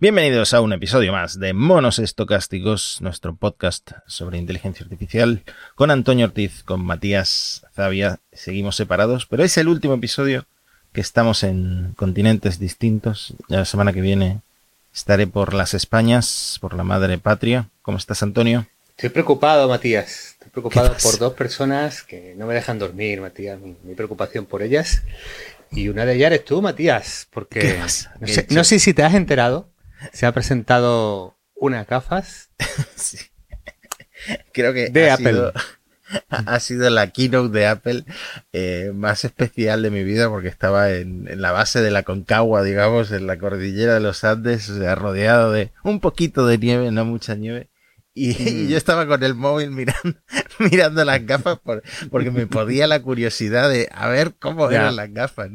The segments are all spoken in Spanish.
Bienvenidos a un episodio más de Monos Estocásticos, nuestro podcast sobre inteligencia artificial, con Antonio Ortiz, con Matías Zavia. Seguimos separados, pero es el último episodio que estamos en continentes distintos. Ya la semana que viene estaré por las Españas, por la madre patria. ¿Cómo estás, Antonio? Estoy preocupado, Matías. Estoy preocupado por dos personas que no me dejan dormir, Matías. Mi, preocupación por ellas. Y una de ellas eres tú, Matías, porque no sé si te has enterado, se ha presentado unas gafas. sí. Creo que de ha Apple. Sido, ha sido la keynote de Apple eh, más especial de mi vida porque estaba en, la base de la Concagua, digamos, en la cordillera de los Andes, o sea, rodeado de un poquito de nieve, no mucha nieve. Y, mm. yo estaba con el móvil mirando, mirando las gafas porque me podía la curiosidad de a ver cómo eran las gafas.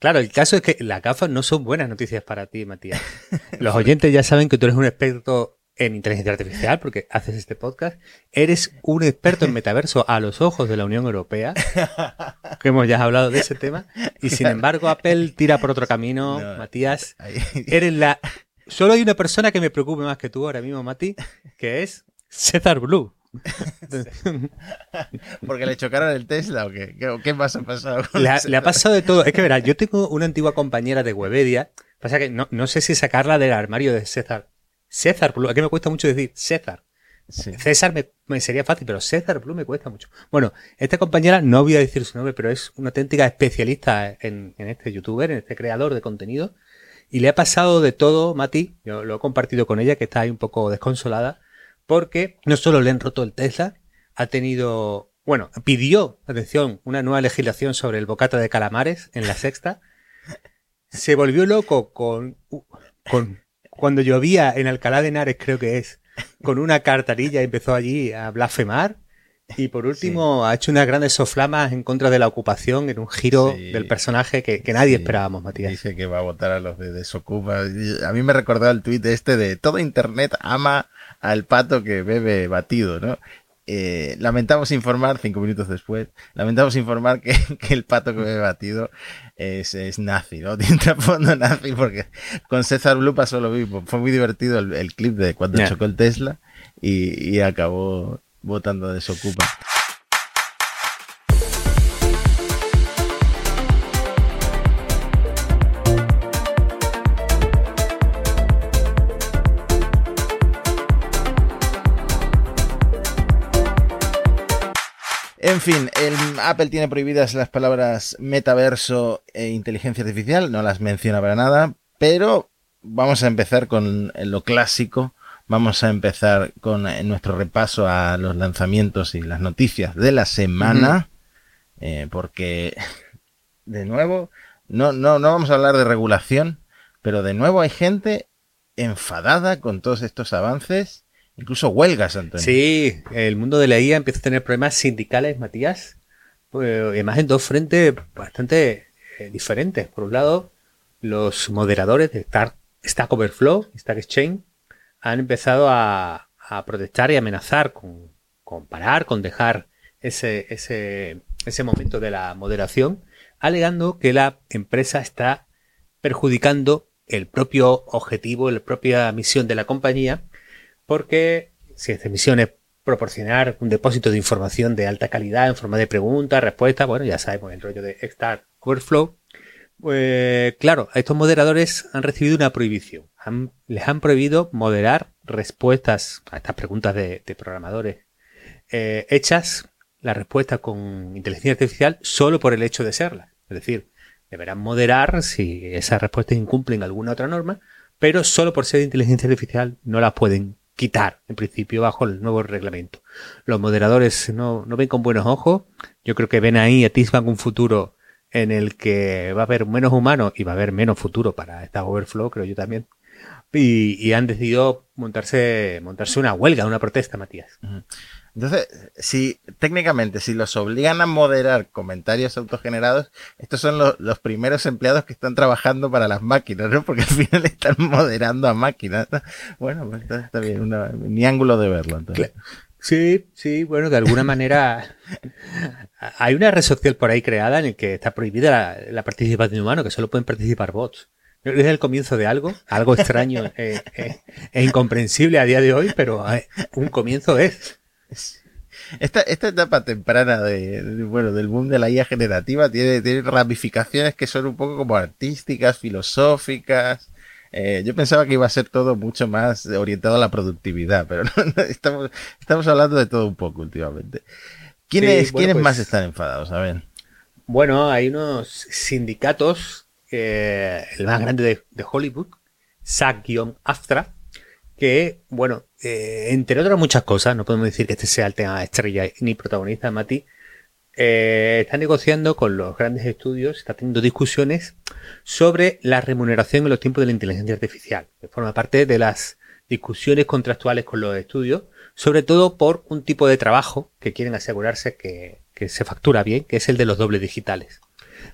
Claro, el caso es que las gafas no son buenas noticias para ti, Matías. Los oyentes ya saben que tú eres un experto en inteligencia artificial porque haces este podcast. Eres un experto en metaverso a los ojos de la Unión Europea, que hemos ya hablado de ese tema. Y sin embargo, Apple tira por otro camino. Matías, eres la Solo hay una persona que me preocupe más que tú ahora mismo, Mati, que es César Blue. Porque le chocaron el Tesla o qué? ¿Qué, más ha pasado? Le ha, pasado de todo. Es que verá, yo tengo una antigua compañera de Webedia. Pasa que no, sé si sacarla del armario de César. César Blue, es que me cuesta mucho decir César. César me, sería fácil, pero César Blue me cuesta mucho. Bueno, esta compañera, no voy a decir su nombre, pero es una auténtica especialista en, en este youtuber, en este creador de contenido. Y le ha pasado de todo, Mati, yo lo he compartido con ella, que está ahí un poco desconsolada, porque no solo le han roto el Tesla, ha tenido, bueno, pidió, atención, una nueva legislación sobre el bocata de calamares en la sexta. Se volvió loco con, con cuando llovía en Alcalá de Henares, creo que es, con una cartarilla empezó allí a blasfemar. Y por último, ha hecho unas grandes soflamas en contra de la ocupación en un giro del personaje que, nadie esperábamos, Matías. Dice que va a votar a los de Desocupa. A mí me recordó el tuit este de todo Internet ama al pato que bebe batido, ¿no? Eh, lamentamos informar, cinco minutos después, lamentamos informar que, el pato que bebe batido es, nazi, ¿no? Tiene fondo nazi porque con César Blue pasó lo mismo. Fue muy divertido el, clip de cuando chocó el Tesla y, y acabó votando desocupa. En fin, el Apple tiene prohibidas las palabras metaverso e inteligencia artificial, no las menciona para nada, pero vamos a empezar con lo clásico Vamos a empezar con eh, nuestro repaso a los lanzamientos y las noticias de la semana, eh, porque de nuevo, no, no, no vamos a hablar de regulación, pero de nuevo hay gente enfadada con todos estos avances, incluso huelgas, Antonio. Sí, el mundo de la IA empieza a tener problemas sindicales, Matías, pues, además en dos frentes bastante eh, diferentes. Por un lado, los moderadores de Stack Overflow, Stack Exchange, han empezado a, protestar y amenazar con, parar, con dejar ese, momento de la moderación, alegando que la empresa está perjudicando el propio objetivo, la propia misión de la compañía, porque si esta misión es proporcionar un depósito de información de alta calidad en forma de preguntas, respuestas, bueno, ya sabemos el rollo de Start Overflow, pues claro, estos moderadores han recibido una prohibición les han prohibido moderar respuestas a estas preguntas de, programadores eh, hechas la respuesta con inteligencia artificial solo por el hecho de serla. Es decir, deberán moderar si esas respuestas incumplen alguna otra norma, pero solo por ser inteligencia artificial no las pueden quitar, en principio, bajo el nuevo reglamento. Los moderadores no, no ven con buenos ojos. Yo creo que ven ahí, atisban un futuro en el que va a haber menos humanos y va a haber menos futuro para esta Overflow, creo yo también y, han decidido montarse, montarse una huelga, una protesta, Matías. Entonces, si técnicamente, si los obligan a moderar comentarios autogenerados, estos son los, primeros empleados que están trabajando para las máquinas, ¿no? Porque al final están moderando a máquinas. Bueno, pues está, bien, mi ángulo de verlo. Entonces. Sí, sí, bueno, de alguna manera hay una red social por ahí creada en la que está prohibida la, la participación humana, que solo pueden participar bots. Es el comienzo de algo, algo extraño e, incomprensible a día de hoy, pero un comienzo es. Esta, esta etapa temprana de, bueno, del boom de la IA generativa tiene, tiene ramificaciones que son un poco como artísticas, filosóficas. Eh, yo pensaba que iba a ser todo mucho más orientado a la productividad, pero estamos, estamos hablando de todo un poco últimamente. ¿Quiénes, ¿quiénes pues más están enfadados? A ver. Bueno, hay unos sindicatos, eh, el más grande de, Hollywood, SAG-AFTRA, que, bueno, eh, entre otras muchas cosas, no podemos decir que este sea el tema estrella ni protagonista de Mati, eh, está negociando con los grandes estudios, está teniendo discusiones sobre la remuneración en los tiempos de la inteligencia artificial, forma parte de las discusiones contractuales con los estudios, sobre todo por un tipo de trabajo que quieren asegurarse que se factura bien, que es el de los dobles digitales.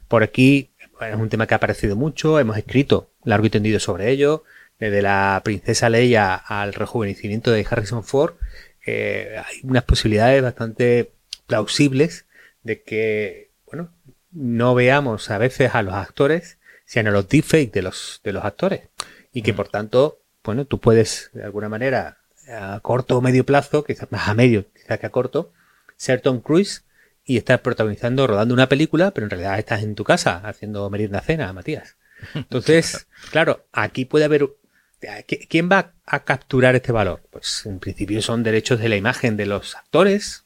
Por aquí es un tema que ha aparecido mucho, hemos escrito largo y tendido sobre ello, desde la princesa Leia al rejuvenecimiento de Harrison Ford, eh, hay unas posibilidades bastante plausibles de que, bueno, no veamos a veces a los actores, sino a los deepfakes de los, de los actores. Y que mm. por tanto, bueno, tú puedes, de alguna manera, a corto o medio plazo, quizás más a medio, quizás que a corto, ser Tom Cruise y estar protagonizando, rodando una película, pero en realidad estás en tu casa haciendo merienda cena, Matías. Entonces, claro, aquí puede haber ¿Quién va a capturar este valor? Pues en principio son derechos de la imagen de los actores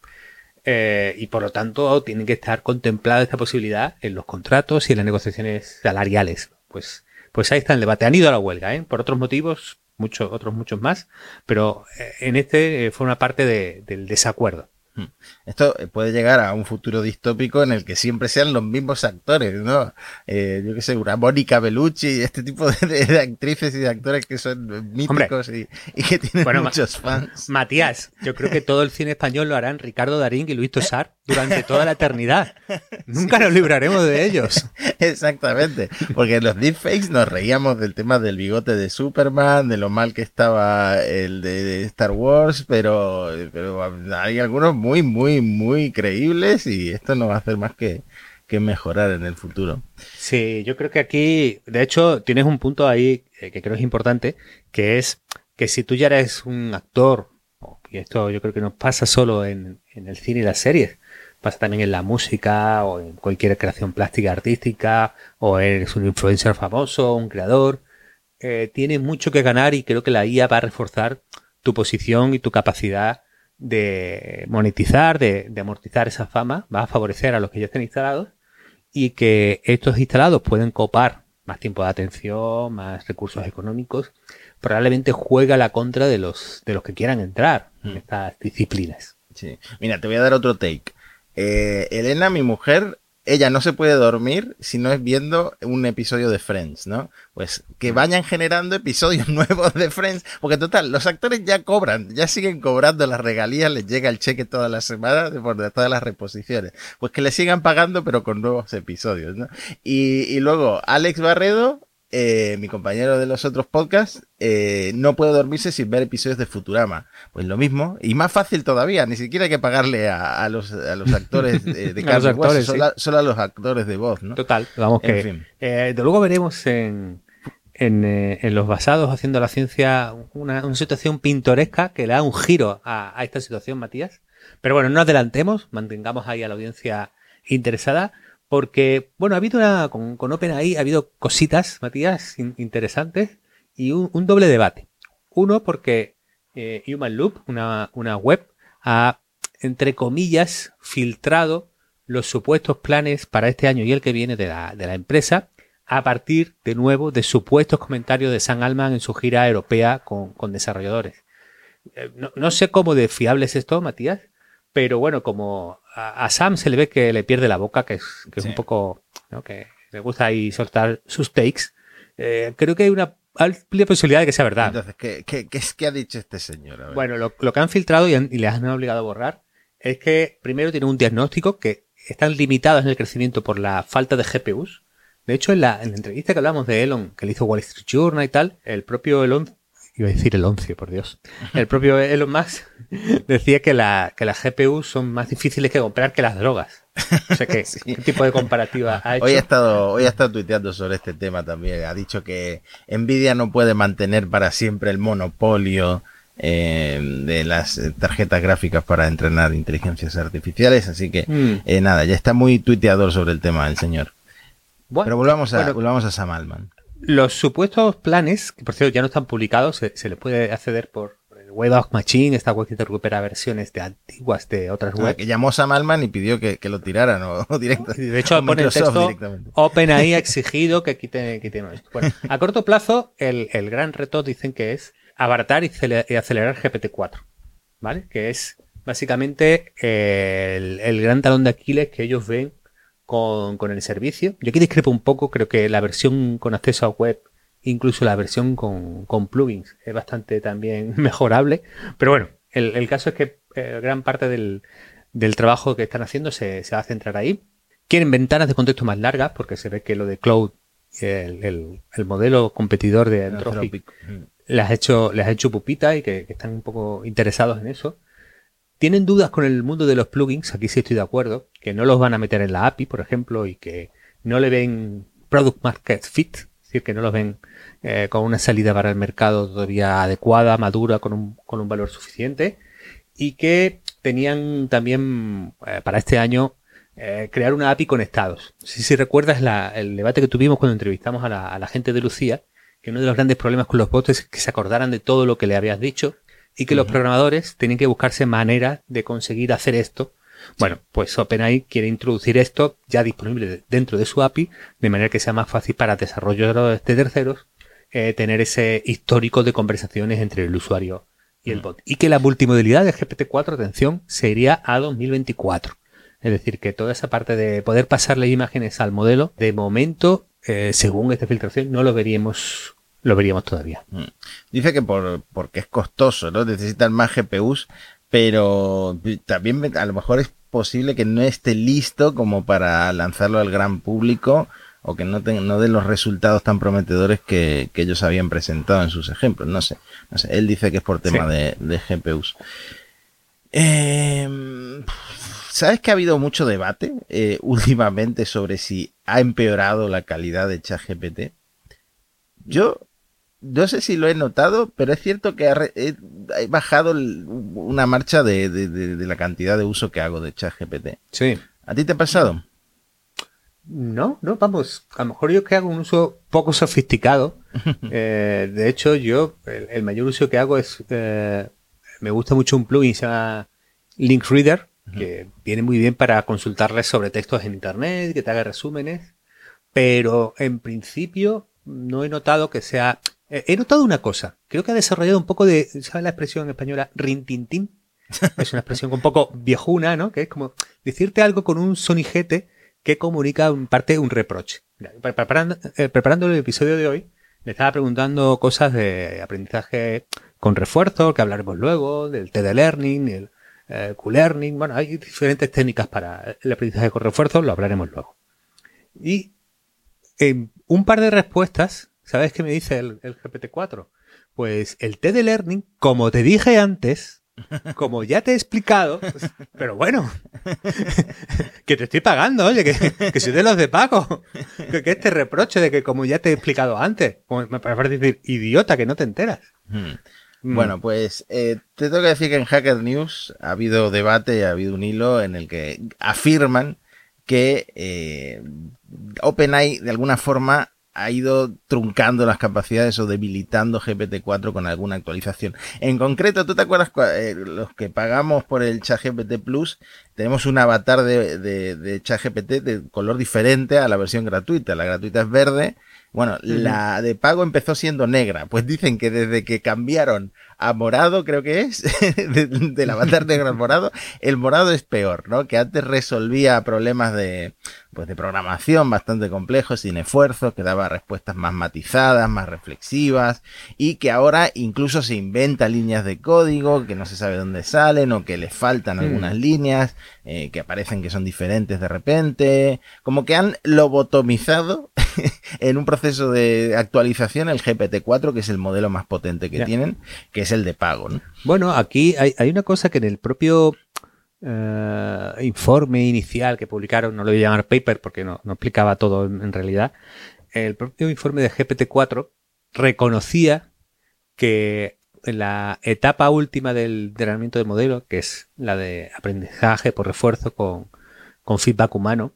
eh, y por lo tanto tienen que estar contemplada esta posibilidad en los contratos y en las negociaciones salariales. Pues, pues ahí está el debate. Han ido a la huelga, ¿eh? por otros motivos, muchos, otros muchos más, pero eh, en este forma parte del desacuerdo. Esto puede llegar a un futuro distópico en el que siempre sean los mismos actores, ¿no? Eh, yo qué sé, una Mónica Bellucci, este tipo de, actrices y de actores que son míticos y, que tienen muchos fans. Matías, yo creo que todo el cine español lo harán Ricardo Darín y Luis Tosar durante toda la eternidad. Nunca nos libraremos de ellos. Exactamente, porque en los deepfakes nos reíamos del tema del bigote de Superman, de lo mal que estaba el de Star Wars, pero, pero hay algunos muy, muy, muy creíbles y esto no va a hacer más que, que mejorar en el futuro. Sí, yo creo que aquí, de hecho, tienes un punto ahí eh, que creo es importante, que es que si tú ya eres un actor, y esto yo creo que no pasa solo en, en el cine y las series, pasa también en la música o en cualquier creación plástica artística, o eres un influencer famoso, un creador, eh, tienes mucho que ganar y creo que la IA va a reforzar tu posición y tu capacidad de monetizar, de, amortizar esa fama, va a favorecer a los que ya estén instalados y que estos instalados pueden copar más tiempo de atención, más recursos económicos, probablemente juega la contra de los, de los que quieran entrar en mm. estas disciplinas. Sí. Mira, te voy a dar otro take. Eh, Elena, mi mujer, ella no se puede dormir si no es viendo un episodio de Friends, ¿no? Pues que vayan generando episodios nuevos de Friends, porque total, los actores ya cobran, ya siguen cobrando las regalías, les llega el cheque todas las semanas por todas las reposiciones. Pues que le sigan pagando, pero con nuevos episodios, ¿no? Y, y luego, Alex Barredo eh, mi compañero de los otros podcasts, eh, no puede dormirse sin ver episodios de Futurama. Pues lo mismo, y más fácil todavía, ni siquiera hay que pagarle a, los, actores de, de solo, a los actores de voz, ¿no? Total, vamos que... Eh, de luego veremos en, en, los basados haciendo la ciencia una, situación pintoresca que le da un giro a, a esta situación, Matías. Pero bueno, no adelantemos, mantengamos ahí a la audiencia interesada. Porque, bueno, ha habido una, con, OpenAI ha habido cositas, Matías, interesantes y un, doble debate. Uno, porque eh, Human Loop, una, web, ha, entre comillas, filtrado los supuestos planes para este año y el que viene de la, empresa a partir, de nuevo, de supuestos comentarios de San Alman en su gira europea con, con desarrolladores. Eh, no, sé cómo de fiable es esto, Matías, pero bueno, como a, Sam se le ve que le pierde la boca, que es, que es un poco, que le gusta ahí soltar sus takes. Eh, creo que hay una amplia posibilidad de que sea verdad. Entonces, ¿qué, qué, qué, es, qué ha dicho este señor? Bueno, lo, lo, que han filtrado y, le han obligado a borrar es que primero tiene un diagnóstico que están limitados en el crecimiento por la falta de GPUs. De hecho, en la, en la entrevista que hablamos de Elon, que le hizo Wall Street Journal y tal, el propio Elon iba a decir el 11, por Dios. El propio Elon Musk decía que, la, que las GPU son más difíciles que comprar que las drogas. O sea, que, ¿qué tipo de comparativa ha hecho? Hoy ha, estado, hoy ha estado tuiteando sobre este tema también. Ha dicho que Nvidia no puede mantener para siempre el monopolio eh, de las tarjetas gráficas para entrenar inteligencias artificiales. Así que, Mm. eh, nada, ya está muy tuiteador sobre el tema el señor. Bueno, Pero volvamos a, bueno, volvamos a Sam Altman. Los supuestos planes, que por cierto ya no están publicados, se, se les puede acceder por el Web of Machine, esta web que te recupera versiones de antiguas de otras Ah, webs. que llamó Sam Altman y pidió que, que lo tiraran o, o directo. De hecho, pone el texto directamente. OpenAI ha exigido que quiten, quiten esto. Bueno, a corto plazo, el, el gran reto dicen que es abaratar y acelerar GPT-4, ¿vale? Que es básicamente eh, el, el gran talón de Aquiles que ellos ven con, con el servicio. Yo aquí discrepo un poco, creo que la versión con acceso a web, incluso la versión con, con plugins, es bastante también mejorable. Pero bueno, el, el caso es que eh, gran parte del, del trabajo que están haciendo se, se va a centrar ahí. Quieren ventanas de contexto más largas, porque se ve que lo de Cloud, el, el- el modelo competidor de Anthropic, Mm. les ha hecho, les ha hecho pupita y que, que están un poco interesados en eso. Tienen dudas con el mundo de los plugins, aquí sí estoy de acuerdo, que no los van a meter en la API, por ejemplo, y que no le ven product market fit, es decir, que no los ven eh, con una salida para el mercado todavía adecuada, madura, con un, con un valor suficiente, y que tenían también eh, para este año eh, crear una API con estados. Si, recuerdas la- el debate que tuvimos cuando entrevistamos a la, a la gente de Lucía, que uno de los grandes problemas con los bots es que se acordaran de todo lo que le habías dicho y que los programadores tenían que buscarse maneras de conseguir hacer esto. Bueno, pues OpenAI quiere introducir esto ya disponible de- dentro de su API, de manera que sea más fácil para desarrolladores de terceros eh, tener ese histórico de conversaciones entre el usuario y el bot. Y que la multimodalidad de GPT-4, atención, se iría a 2024. Es decir, que toda esa parte de poder pasarle imágenes al modelo, de momento, eh, según esta filtración, no lo veríamos, lo veríamos todavía. Mm. Dice que por, porque es costoso, ¿no? Necesitan más GPUs, pero también a lo mejor es posible que no esté listo como para lanzarlo al gran público o que no, te- no dé los resultados tan prometedores que, que ellos habían presentado en sus ejemplos. No sé, no sé. Él dice que es por tema Sí. de, de GPUs. Eh, ¿Sabes que ha habido mucho debate eh, últimamente sobre si ha empeorado la calidad de ChatGPT? Yo no sé si lo he notado, pero es cierto que he, bajado una marcha de, de- de- de la cantidad de uso que hago de ChatGPT. Sí. ¿A ti te ha pasado? No, no, vamos. A lo mejor yo que hago un uso poco sofisticado. Eh, de hecho, yo, el, el mayor uso que hago es. eh, me gusta mucho un plugin, se llama Link Reader, que viene muy bien para consultarles sobre textos en internet, que te haga resúmenes. Pero en principio no he notado que sea. Eh, he notado una cosa. Creo que ha desarrollado un poco de. ¿Sabes la expresión española? Rintintín. Es una expresión un poco viejuna, ¿no? Que es como decirte algo con un sonijete que comunica en parte un reproche. Eh, preparando el episodio de hoy, le estaba preguntando cosas de aprendizaje con refuerzo, que hablaremos luego, del TD Learning, el eh, Q-Learning. Bueno, hay diferentes técnicas para el aprendizaje con refuerzo, lo hablaremos luego. Y en un par de respuestas, ¿sabes qué me dice el, el GPT-4? Pues el TD Learning, como te dije antes, como ya te he explicado, pues, pero bueno, que te estoy pagando, oye, que, que soy de los de pago. Que, que este reproche de que como ya te he explicado antes, como me parece decir, idiota, que no te enteras. Hmm. Mm. Bueno, pues eh, te tengo que decir que en Hacker News ha habido debate, ha habido un hilo en el que afirman que eh, OpenAI de alguna forma ha ido truncando las capacidades o debilitando GPT-4 con alguna actualización. En concreto, ¿tú te acuerdas eh, los que pagamos por el ChatGPT Plus? Tenemos un avatar de, de, de ChatGPT de color diferente a la versión gratuita. La gratuita es verde. Bueno, la de pago empezó siendo negra. Pues dicen que desde que cambiaron a morado, creo que es, de- del avatar negro al morado, el morado es peor, ¿no? Que antes resolvía problemas de, pues de programación bastante complejos, sin esfuerzo, que daba respuestas más matizadas, más reflexivas, y que ahora incluso se inventa líneas de código que no se sabe dónde salen o que le faltan algunas líneas, eh, que aparecen que son diferentes de repente, como que han lobotomizado en un proceso de actualización el GPT-4, que es el modelo más potente que tienen, que es el de pago. ¿no? Bueno, aquí hay, una cosa que en el propio eh, informe inicial que publicaron, no lo voy a llamar paper porque no, explicaba todo en, realidad, el propio informe de GPT-4 reconocía que en la etapa última del entrenamiento del modelo, que es la de aprendizaje por refuerzo con, con feedback humano,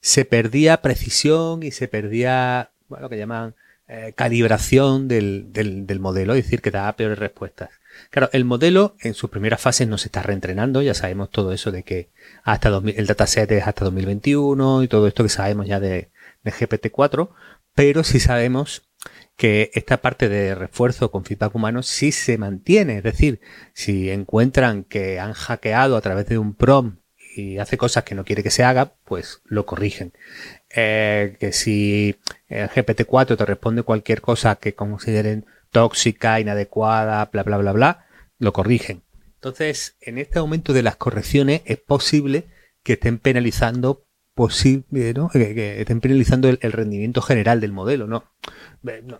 se perdía precisión y se perdía bueno, lo que llaman eh, calibración del, del, del, modelo, es decir, que daba peores respuestas. Claro, el modelo en sus primeras fases no se está reentrenando, ya sabemos todo eso de que hasta el dataset es hasta 2021 y todo esto que sabemos ya de, de GPT-4, pero sí sabemos que esta parte de refuerzo con feedback humano sí se mantiene. Es decir, si encuentran que han hackeado a través de un prompt y hace cosas que no quiere que se haga, pues lo corrigen. Eh, que si el GPT-4 te responde cualquier cosa que consideren tóxica, inadecuada, bla, bla, bla, bla, lo corrigen. Entonces, en este aumento de las correcciones es posible que estén penalizando posible. Que, estén penalizando el, rendimiento general del modelo, ¿no?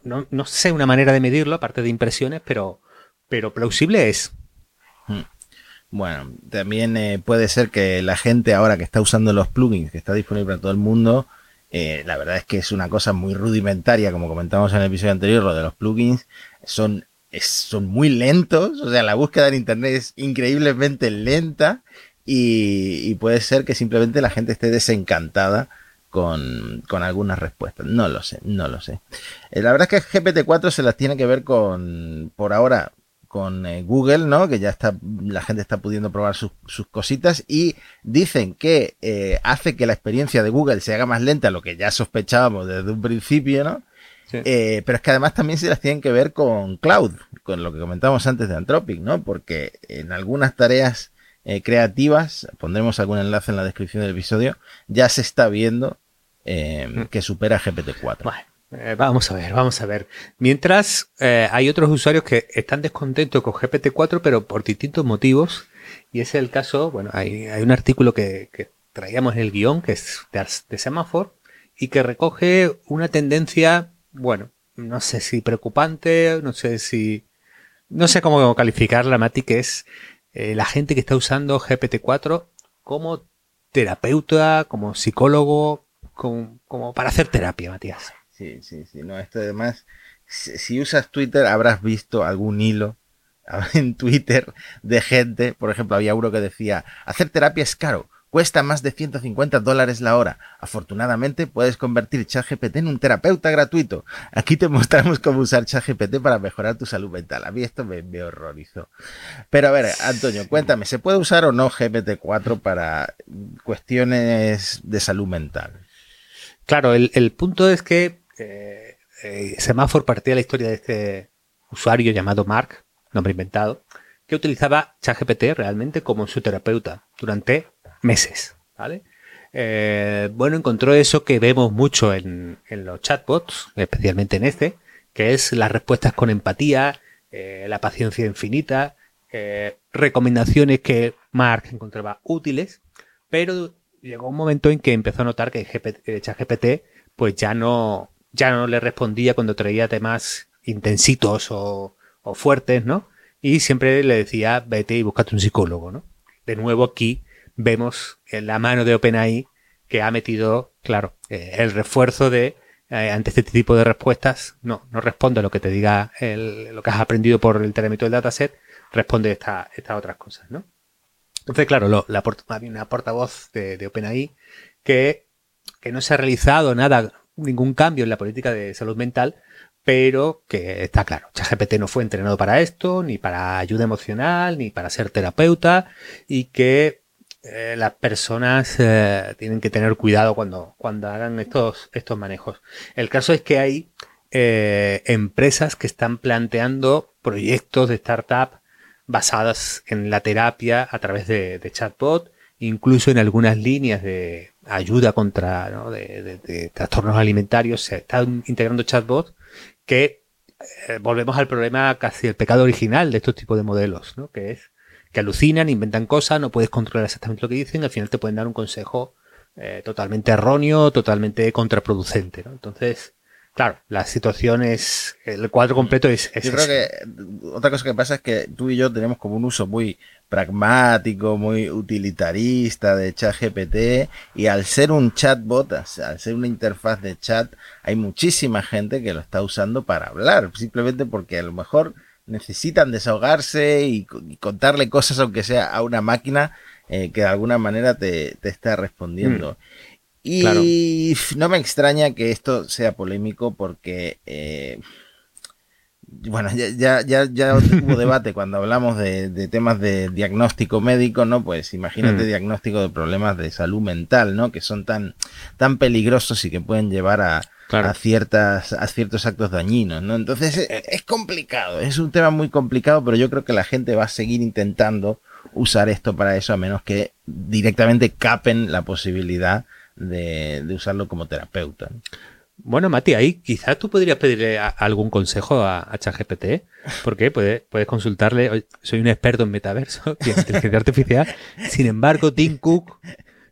¿no? No, sé una manera de medirlo, aparte de impresiones, pero, pero plausible es. Hmm. Bueno, también eh, puede ser que la gente ahora que está usando los plugins, que está disponible para todo el mundo, eh, la verdad es que es una cosa muy rudimentaria, como comentamos en el episodio anterior, lo de los plugins son, son muy lentos, o sea, la búsqueda en Internet es increíblemente lenta y, puede ser que simplemente la gente esté desencantada con, con, algunas respuestas. No lo sé, no lo sé. Eh, la verdad es que GPT-4 se las tiene que ver con, por ahora, con eh, Google, ¿no? Que ya está, la gente está pudiendo probar sus, cositas y dicen que eh, hace que la experiencia de Google se haga más lenta, lo que ya sospechábamos desde un principio, ¿no? Eh, pero es que además también se las tienen que ver con Cloud, con lo que comentamos antes de Anthropic, ¿no? Porque en algunas tareas creativas, pondremos algún enlace en la descripción del episodio, ya se está viendo mm. que supera GPT-4. Eh, vamos a ver, vamos a ver. Mientras eh, hay otros usuarios que están descontentos con GPT-4, pero por distintos motivos. Y es el caso, bueno, hay, un artículo que, traíamos en el guion, que es de, de y que recoge una tendencia, bueno, no sé si preocupante, no sé si... No sé cómo calificarla, Mati, que es eh, la gente que está usando GPT-4 como terapeuta, como psicólogo, como para hacer terapia, Matías. Sí, sí, sí. No, esto además, si, usas Twitter habrás visto algún hilo en Twitter de gente, por ejemplo, había uno que decía, hacer terapia es caro, cuesta más de 150 dólares la hora. Afortunadamente puedes convertir ChatGPT en un terapeuta gratuito. Aquí te mostramos cómo usar ChatGPT para mejorar tu salud mental. A mí esto me, horrorizó. Pero a ver, Antonio, cuéntame, ¿se puede usar o no GPT-4 para cuestiones de salud mental? Claro, el, el punto es que eh, eh, partía de la historia de este usuario llamado Mark, nombre inventado, que utilizaba ChatGPT realmente como su terapeuta durante meses, ¿vale? Eh, bueno, encontró eso que vemos mucho en, los chatbots, especialmente en este, que es las respuestas con empatía, la paciencia infinita, recomendaciones que Mark encontraba útiles, pero llegó un momento en que empezó a notar que ChatGPT pues ya no, ya no le respondía cuando traía temas intensitos o, fuertes, ¿no? Y siempre le decía, vete y búscate un psicólogo, ¿no? De nuevo aquí vemos en la mano de OpenAI que ha metido, claro, eh, el refuerzo de eh, ante este tipo de respuestas, no, no responde a lo que te diga el, lo que has aprendido por el entrenamiento del dataset, responde estas esta otras cosas, ¿no? Entonces, claro, lo, la, una portavoz de, de OpenAI que, que no se ha realizado nada ningún cambio en la política de salud mental, pero que está claro, ChatGPT no fue entrenado para esto, ni para ayuda emocional, ni para ser terapeuta, y que eh, las personas eh, tienen que tener cuidado cuando, cuando hagan estos, estos manejos. El caso es que hay eh, empresas que están planteando proyectos de startup basadas en la terapia a través de, de chatbot incluso en algunas líneas de ayuda contra ¿no? de, trastornos alimentarios se están integrando chatbots que eh, volvemos al problema casi el pecado original de estos tipos de modelos, ¿no? que es que alucinan, inventan cosas, no puedes controlar exactamente lo que dicen, al final te pueden dar un consejo eh, totalmente erróneo, totalmente contraproducente. ¿no? Entonces, claro, la situación es, el cuadro completo es... es yo creo que otra cosa que pasa es que tú y yo tenemos como un uso muy pragmático, muy utilitarista de ChatGPT y al ser un chatbot, al ser una interfaz de chat, hay muchísima gente que lo está usando para hablar, simplemente porque a lo mejor necesitan desahogarse y, contarle cosas, aunque sea a una máquina eh, que de alguna manera te, te está respondiendo. Mm. Y no me extraña que esto sea polémico porque eh, bueno, ya, ya, ya, hubo debate cuando hablamos de, temas de diagnóstico médico, ¿no? Pues imagínate mm. diagnóstico de problemas de salud mental, ¿no? Que son tan, tan peligrosos y que pueden llevar a, a ciertas, a ciertos actos dañinos, ¿no? Entonces es, es, complicado, es un tema muy complicado, pero yo creo que la gente va a seguir intentando usar esto para eso, a menos que directamente capen la posibilidad de, de usarlo como terapeuta. Bueno, Mati, ahí quizás tú podrías pedirle algún consejo a, ChatGPT, porque puedes, puedes consultarle, soy un experto en metaverso y en inteligencia artificial, sin embargo, Tim Cook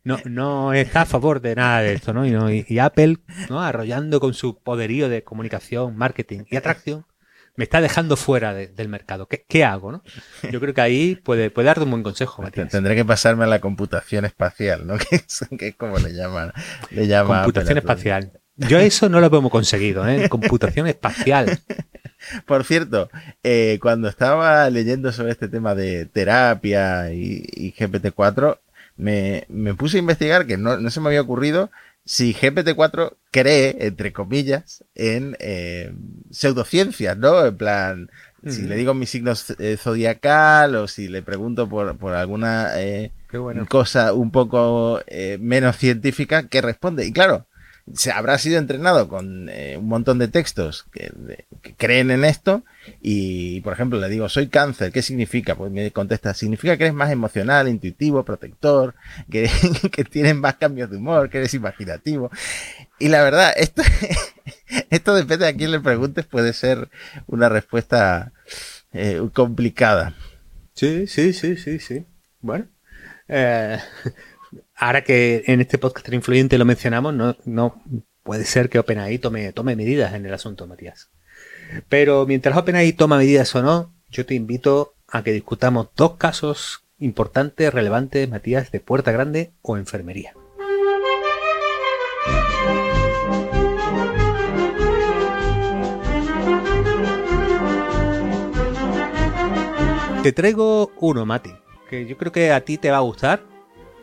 no, no está a favor de nada de esto, ¿no? Y, y, Apple, ¿no? Arrollando con su poderío de comunicación, marketing y atracción, me está dejando fuera del mercado. ¿Qué, ¿Qué, hago, no? Yo creo que ahí puede, puede darte un buen consejo, Matías. Tendré que pasarme a la computación espacial, ¿no? Que es, que como le llaman. Le llama computación espacial. Yo eso no lo hemos conseguido, ¿eh? Computación espacial. Por cierto, eh, cuando estaba leyendo sobre este tema de terapia y, GPT-4, me, me, puse a investigar, que no, no, se me había ocurrido, si GPT-4 cree, entre comillas, en eh, pseudociencias, ¿no? En plan, si le digo mi signo eh, zodiacal o si le pregunto por, por alguna eh, cosa un poco eh, menos científica, ¿qué responde? Y claro, se habrá sido entrenado con eh, un montón de textos que, creen en esto y, por ejemplo, le digo, soy cáncer, ¿qué significa? Pues me contesta, significa que eres más emocional, intuitivo, protector, que, tienes más cambios de humor, que eres imaginativo. Y la verdad, esto, esto depende a quién le preguntes, puede ser una respuesta eh, complicada. Sí, sí, sí, sí, sí. Bueno. Eh, ahora que en este podcast influyente lo mencionamos, no, no puede ser que OpenAI tome, tome medidas en el asunto, Matías. Pero mientras OpenAI toma medidas o no, yo te invito a que discutamos dos casos importantes, relevantes, Matías, de puerta grande o enfermería. Te traigo uno, Mati, que yo creo que a ti te va a gustar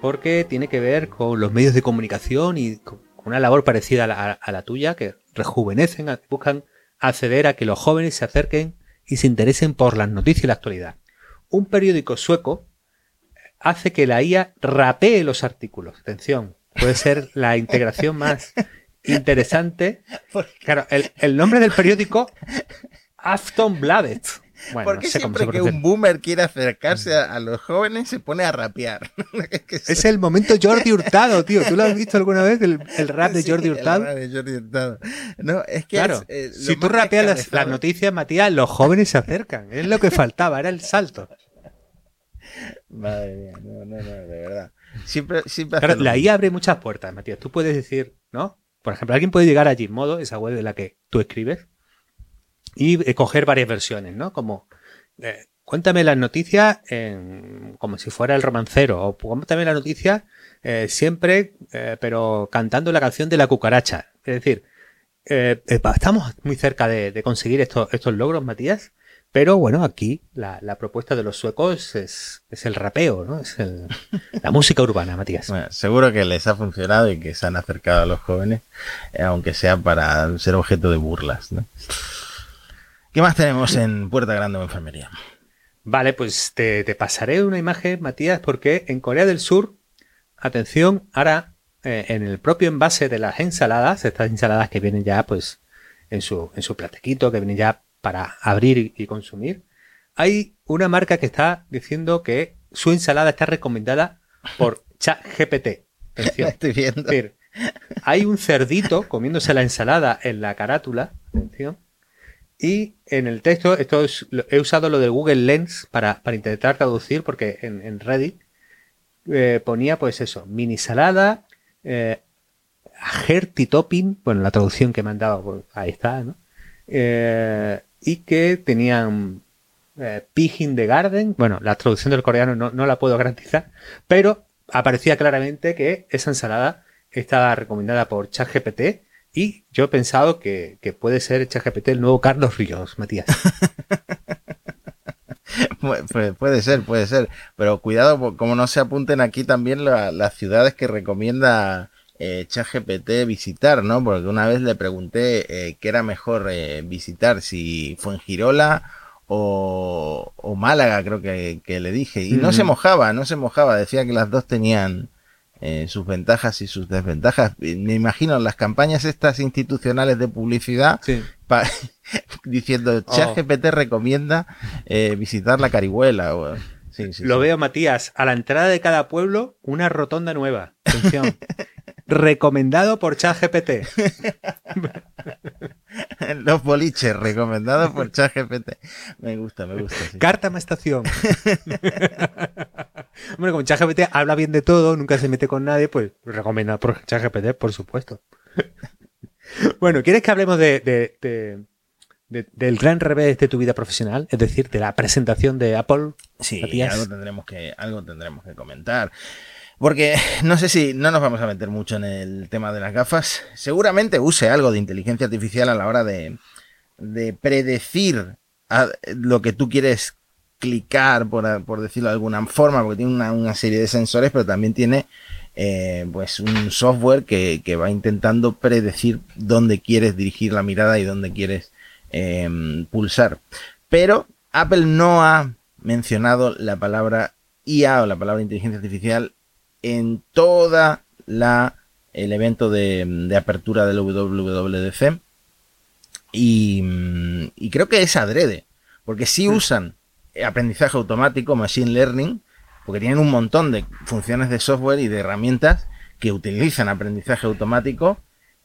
porque tiene que ver con los medios de comunicación y con una labor parecida a la, tuya, que rejuvenecen, buscan acceder a que los jóvenes se acerquen y se interesen por las noticias y la actualidad. Un periódico sueco hace que la IA rapee los artículos. Atención, puede ser la integración más interesante. Claro, el, el nombre del periódico Aftonbladet. Bueno, ¿Por qué siempre que un boomer quiere acercarse a, los jóvenes se pone a rapear? es el momento Jordi Hurtado, tío. ¿Tú lo has visto alguna vez, el, rap de Jordi Hurtado? El rap de Jordi Hurtado. No, es que claro, eh, si tú rapeas las, noticias, Matías, los jóvenes se acercan. Es lo que faltaba, era el salto. Madre mía, no, no, no, de verdad. Siempre, siempre claro, la IA abre muchas puertas, Matías. Tú puedes decir, ¿no? Por ejemplo, alguien puede llegar a Gizmodo, esa web de la que tú escribes, y coger varias versiones, ¿no? Como, eh, cuéntame las noticias en, como si fuera el romancero, o cuéntame la noticia eh, siempre, eh, pero cantando la canción de la cucaracha. Es decir, estamos muy cerca de, conseguir estos, estos logros, Matías. Pero bueno, aquí la, propuesta de los suecos es, es el rapeo, ¿no? Es la música urbana, Matías. Bueno, seguro que les ha funcionado y que se han acercado a los jóvenes, aunque sea para ser objeto de burlas, ¿no? ¿Qué más tenemos en Puerta Grande o Enfermería? Vale, pues te, pasaré una imagen, Matías, porque en Corea del Sur, atención, ahora eh, en el propio envase de las ensaladas, estas ensaladas que vienen ya pues en su, en su platequito, que vienen ya para abrir y, consumir, hay una marca que está diciendo que su ensalada está recomendada por ChatGPT. Estoy viendo. hay un cerdito comiéndose la ensalada en la carátula, atención, y en el texto, esto he usado lo de Google Lens para, intentar traducir, porque en, Reddit eh, ponía pues eso, mini salada, eh, Topping, bueno, la traducción que me han dado, pues, ahí está, ¿no? Eh, y que tenían eh, Pig the Garden, bueno, la traducción del coreano no, no la puedo garantizar, pero aparecía claramente que esa ensalada estaba recomendada por ChatGPT y yo he pensado que, que puede ser ChatGPT el nuevo Carlos Ríos, Matías. puede ser, puede ser. Pero cuidado, como no se apunten aquí también las ciudades que recomienda eh, ChatGPT visitar, ¿no? Porque una vez le pregunté eh, qué era mejor eh, visitar, si fue en Girola o, o Málaga, creo que, que, le dije. Y no se mojaba, no se mojaba. Decía que las dos tenían eh, sus ventajas y sus desventajas. Me imagino las campañas estas institucionales de publicidad diciendo oh. ChatGPT recomienda eh, visitar la Carihuela. Lo veo, Matías, a la entrada de cada pueblo una rotonda nueva. Atención. recomendado por ChatGPT. Los boliches, recomendado por ChatGPT. Me gusta, me gusta. Carta estación. Bueno, como ChatGPT habla bien de todo, nunca se mete con nadie, pues recomienda por ChatGPT, por supuesto. bueno, ¿quieres que hablemos de, del gran revés de tu vida profesional? Es decir, de la presentación de Apple. Sí, algo tendremos que, algo tendremos que comentar. Porque no sé si no nos vamos a meter mucho en el tema de las gafas. Seguramente use algo de inteligencia artificial a la hora de, de predecir lo que tú quieres clicar, por, por decirlo de alguna forma, porque tiene una, serie de sensores, pero también tiene eh, pues un software que, va intentando predecir dónde quieres dirigir la mirada y dónde quieres em, pulsar. Pero Apple no ha mencionado la palabra IA o la palabra inteligencia artificial en toda la el evento de, apertura del WWDC y, y, creo que es adrede porque si usan aprendizaje automático, machine learning, porque tienen un montón de funciones de software y de herramientas que utilizan aprendizaje automático,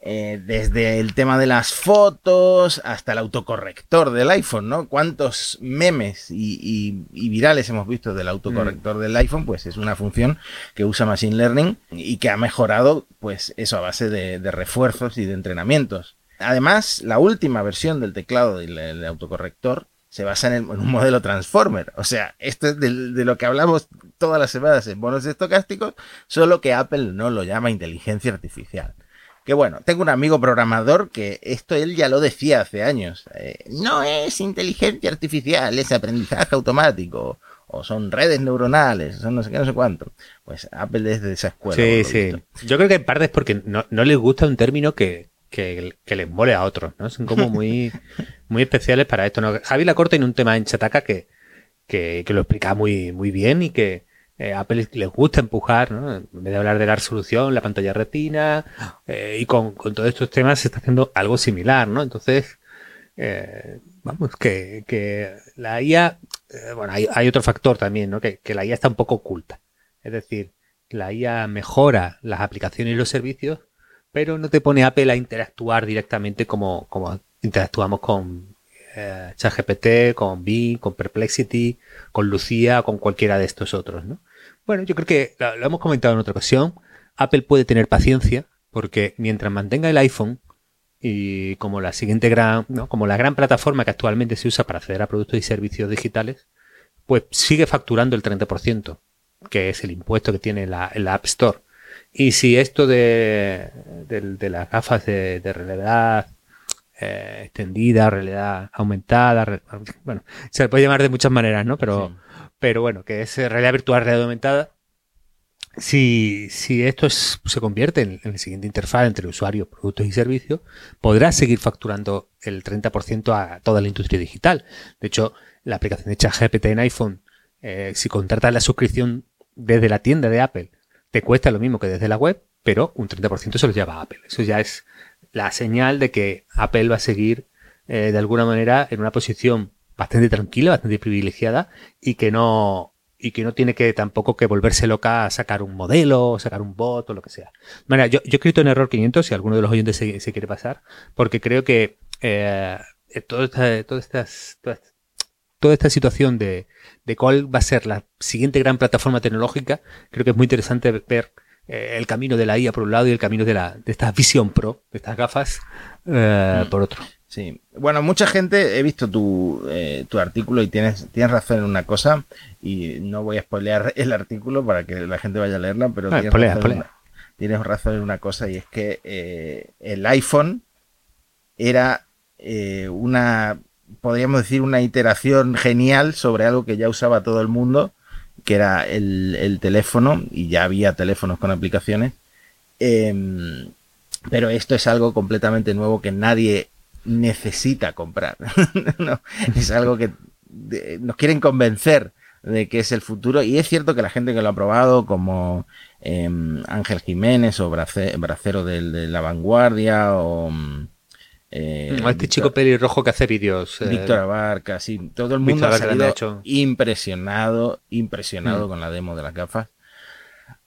eh, desde el tema de las fotos hasta el autocorrector del iPhone, ¿no? ¿Cuántos memes y, virales hemos visto del autocorrector mm. del iPhone? Pues es una función que usa Machine Learning y que ha mejorado, pues eso a base de, refuerzos y de entrenamientos. Además, la última versión del teclado del autocorrector se basa en, un modelo Transformer. O sea, esto es de, lo que hablamos todas las semanas en bonos estocásticos, solo que Apple no lo llama inteligencia artificial. Que bueno, tengo un amigo programador que esto él ya lo decía hace años. Eh, no es inteligencia artificial, es aprendizaje automático. O son redes neuronales, son no sé qué, no sé cuánto. Pues Apple es de esa escuela. Sí, sí. Yo creo que en parte es porque no, no les gusta un término que, que, que les mole a otros, ¿no? Son como muy, muy especiales para esto. ¿no? Javi Lacorte tiene un tema en Chataca que, que, lo explica muy, muy bien y que eh, Apple les gusta empujar, ¿no? En vez de hablar de la resolución, la pantalla retina, eh, y con, todos estos temas se está haciendo algo similar, ¿no? Entonces, eh, vamos, que, que la IA, bueno, hay, hay, otro factor también, ¿no? Que, la IA está un poco oculta. Es decir, la IA mejora las aplicaciones y los servicios, pero no te pone Apple a interactuar directamente como interactuamos con eh, ChatGPT, con Bing, con Perplexity, con Lucía, con cualquiera de estos otros, ¿no? Bueno, yo creo que lo, hemos comentado en otra ocasión. Apple puede tener paciencia porque mientras mantenga el iPhone y como la siguiente gran, ¿no? como la gran plataforma que actualmente se usa para acceder a productos y servicios digitales, pues sigue facturando el 30%, que es el impuesto que tiene la, App Store. Y si esto de, las gafas de, realidad eh, extendida, realidad aumentada, bueno, se le puede llamar de muchas maneras, ¿no? Pero, pero bueno, que es realidad virtual, realidad aumentada. Si, si esto se convierte en, en, la siguiente interfaz entre usuarios, productos y servicios, podrá seguir facturando el 30% a toda la industria digital. De hecho, la aplicación de ChatGPT en iPhone, eh, si contratas la suscripción desde la tienda de Apple te cuesta lo mismo que desde la web, pero un 30% se lo lleva a Apple. Eso ya es la señal de que Apple va a seguir eh, de alguna manera en una posición bastante tranquila, bastante privilegiada y que no y que no tiene que tampoco que volverse loca a sacar un modelo, sacar un bot o lo que sea. Mira, yo, yo he escrito en error 500 si alguno de los oyentes se, quiere pasar, porque creo que eh, toda, esta, toda, estas, toda esta situación de, de cuál va a ser la siguiente gran plataforma tecnológica, creo que es muy interesante ver eh, el camino de la IA por un lado y el camino de, la, de esta Vision Pro, de estas gafas, eh, por otro. Sí, bueno, mucha gente, he visto tu, eh, tu artículo y tienes, tienes razón en una cosa, y no voy a spoilear el artículo para que la gente vaya a leerla, pero tienes, razón, en una- tienes razón en una cosa, y es que eh, el iPhone era una, podríamos decir, una iteración genial sobre algo que ya usaba todo el mundo, que era el, el teléfono, y ya había teléfonos con aplicaciones. Em, pero esto es algo completamente nuevo que nadie necesita comprar. No, es algo que de- nos quieren convencer de que es el futuro. Y es cierto que la gente que lo ha probado, como em, Ángel Jiménez o Brace- Bracero del- de, la Vanguardia o... eh, este chico pelirrojo que hace vídeos. eh, Víctor Abarca, sí, todo el mundo ha salido hecho. impresionado, impresionado Mm. con la demo de las gafas.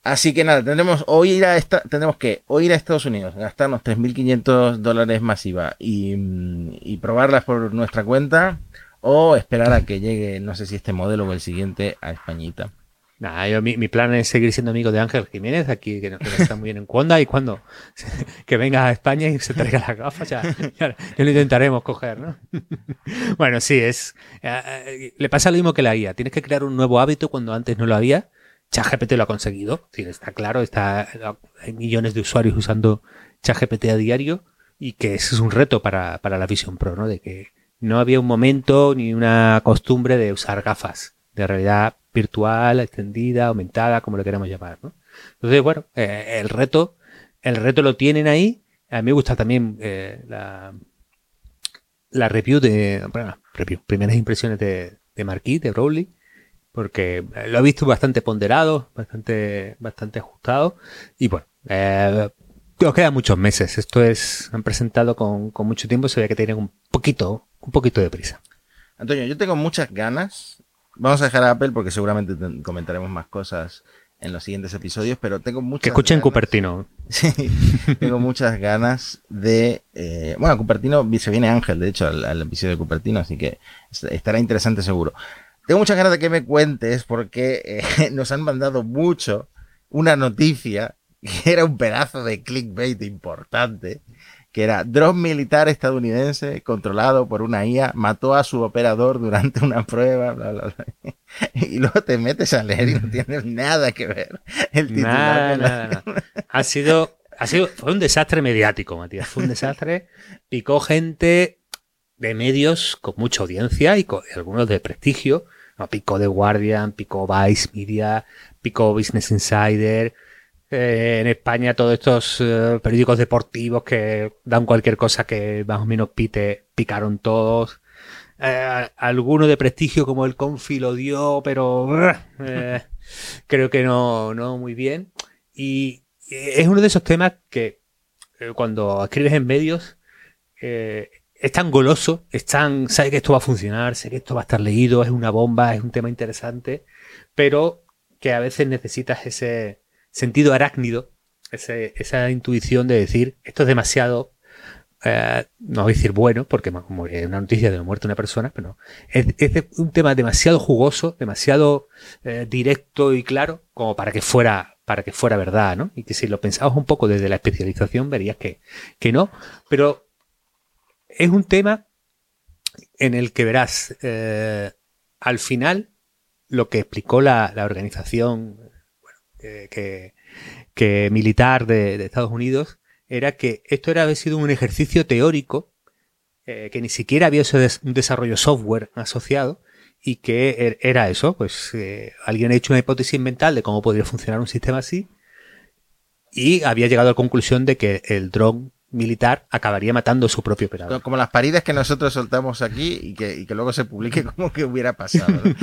Así que nada, tendremos hoy ir a esta, tendremos que o ir a Estados Unidos, gastarnos 3.500 dólares masiva y, mm, y probarlas por nuestra cuenta, o esperar a que llegue, no sé si este modelo o el siguiente, a Españita. Nah, yo, mi, mi plan es seguir siendo amigo de Ángel Jiménez, aquí que nos, está muy bien en Cuanda, y cuando que venga a España y se traiga las gafas, ya, ya, lo intentaremos coger, ¿no? bueno, sí, es. eh, eh, le pasa lo mismo que la IA. Tienes que crear un nuevo hábito cuando antes no lo había. ChatGPT lo ha conseguido, sí, está claro, está, hay millones de usuarios usando ChatGPT a diario y que ese es un reto para, para la Vision Pro, ¿no? De que no había un momento ni una costumbre de usar gafas de realidad virtual, extendida, aumentada, como lo queramos llamar, ¿no? Entonces, bueno, eh, el reto, el reto lo tienen ahí. A mí me gusta también eh, la, review de, bueno, review, primeras impresiones de, Marquis, de Rowley, porque eh, lo he visto bastante ponderado, bastante, bastante ajustado, y bueno, eh, nos quedan muchos meses. Esto es, han presentado con, con mucho tiempo, se ve que tienen un poquito, un poquito de prisa. Antonio, yo tengo muchas ganas. Vamos a dejar a Apple porque seguramente te- comentaremos más cosas en los siguientes episodios, pero tengo muchas Que escuchen ganas- Cupertino. Sí, tengo muchas ganas de... eh, bueno, Cupertino, se viene Ángel, de hecho, al, al episodio de Cupertino, así que est- estará interesante seguro. Tengo muchas ganas de que me cuentes porque eh, nos han mandado mucho una noticia que era un pedazo de clickbait importante, que era dron militar estadounidense controlado por una IA mató a su operador durante una prueba, bla, bla, bla. Y luego te metes a leer y no tienes nada que ver. El titular Nada, con la- nada, nada. Ha sido, ha sido, fue un desastre mediático, Matías. Fue un desastre. Picó gente de medios con mucha audiencia y, con, y algunos de prestigio. No, picó The Guardian, picó Vice Media, picó Business Insider. Eh, en España todos estos eh, periódicos deportivos que dan cualquier cosa que más o menos pite, picaron todos. Eh, alguno de prestigio como el Confi lo dio, pero creo que no, no muy bien. Y es uno de esos temas que cuando escribes en medios es tan goloso, es tan, sabe que esto va a funcionar, sé que esto va a estar leído, es una bomba, es un tema interesante, pero que a veces necesitas ese sentido arácnido, ese- esa intuición de decir esto es demasiado, eh, no voy a decir bueno, porque como es una noticia de la muerte de una persona, pero no, es, es un tema demasiado jugoso, demasiado eh, directo y claro, como para que fuera para que fuera verdad, ¿no? Y que si lo pensabas un poco desde la especialización verías que, que no, pero es un tema en el que verás eh, al final lo que explicó la, la organización eh, que, militar de, Estados Unidos era que esto era haber sido un ejercicio teórico eh, que ni siquiera había un desarrollo software asociado y que er- era eso, pues eh, alguien ha hecho una hipótesis mental de cómo podría funcionar un sistema así y había llegado a la conclusión de que el dron militar acabaría matando a su propio operador. Como las paridas que nosotros soltamos aquí y que, y que luego se publique como que hubiera pasado. ¿no?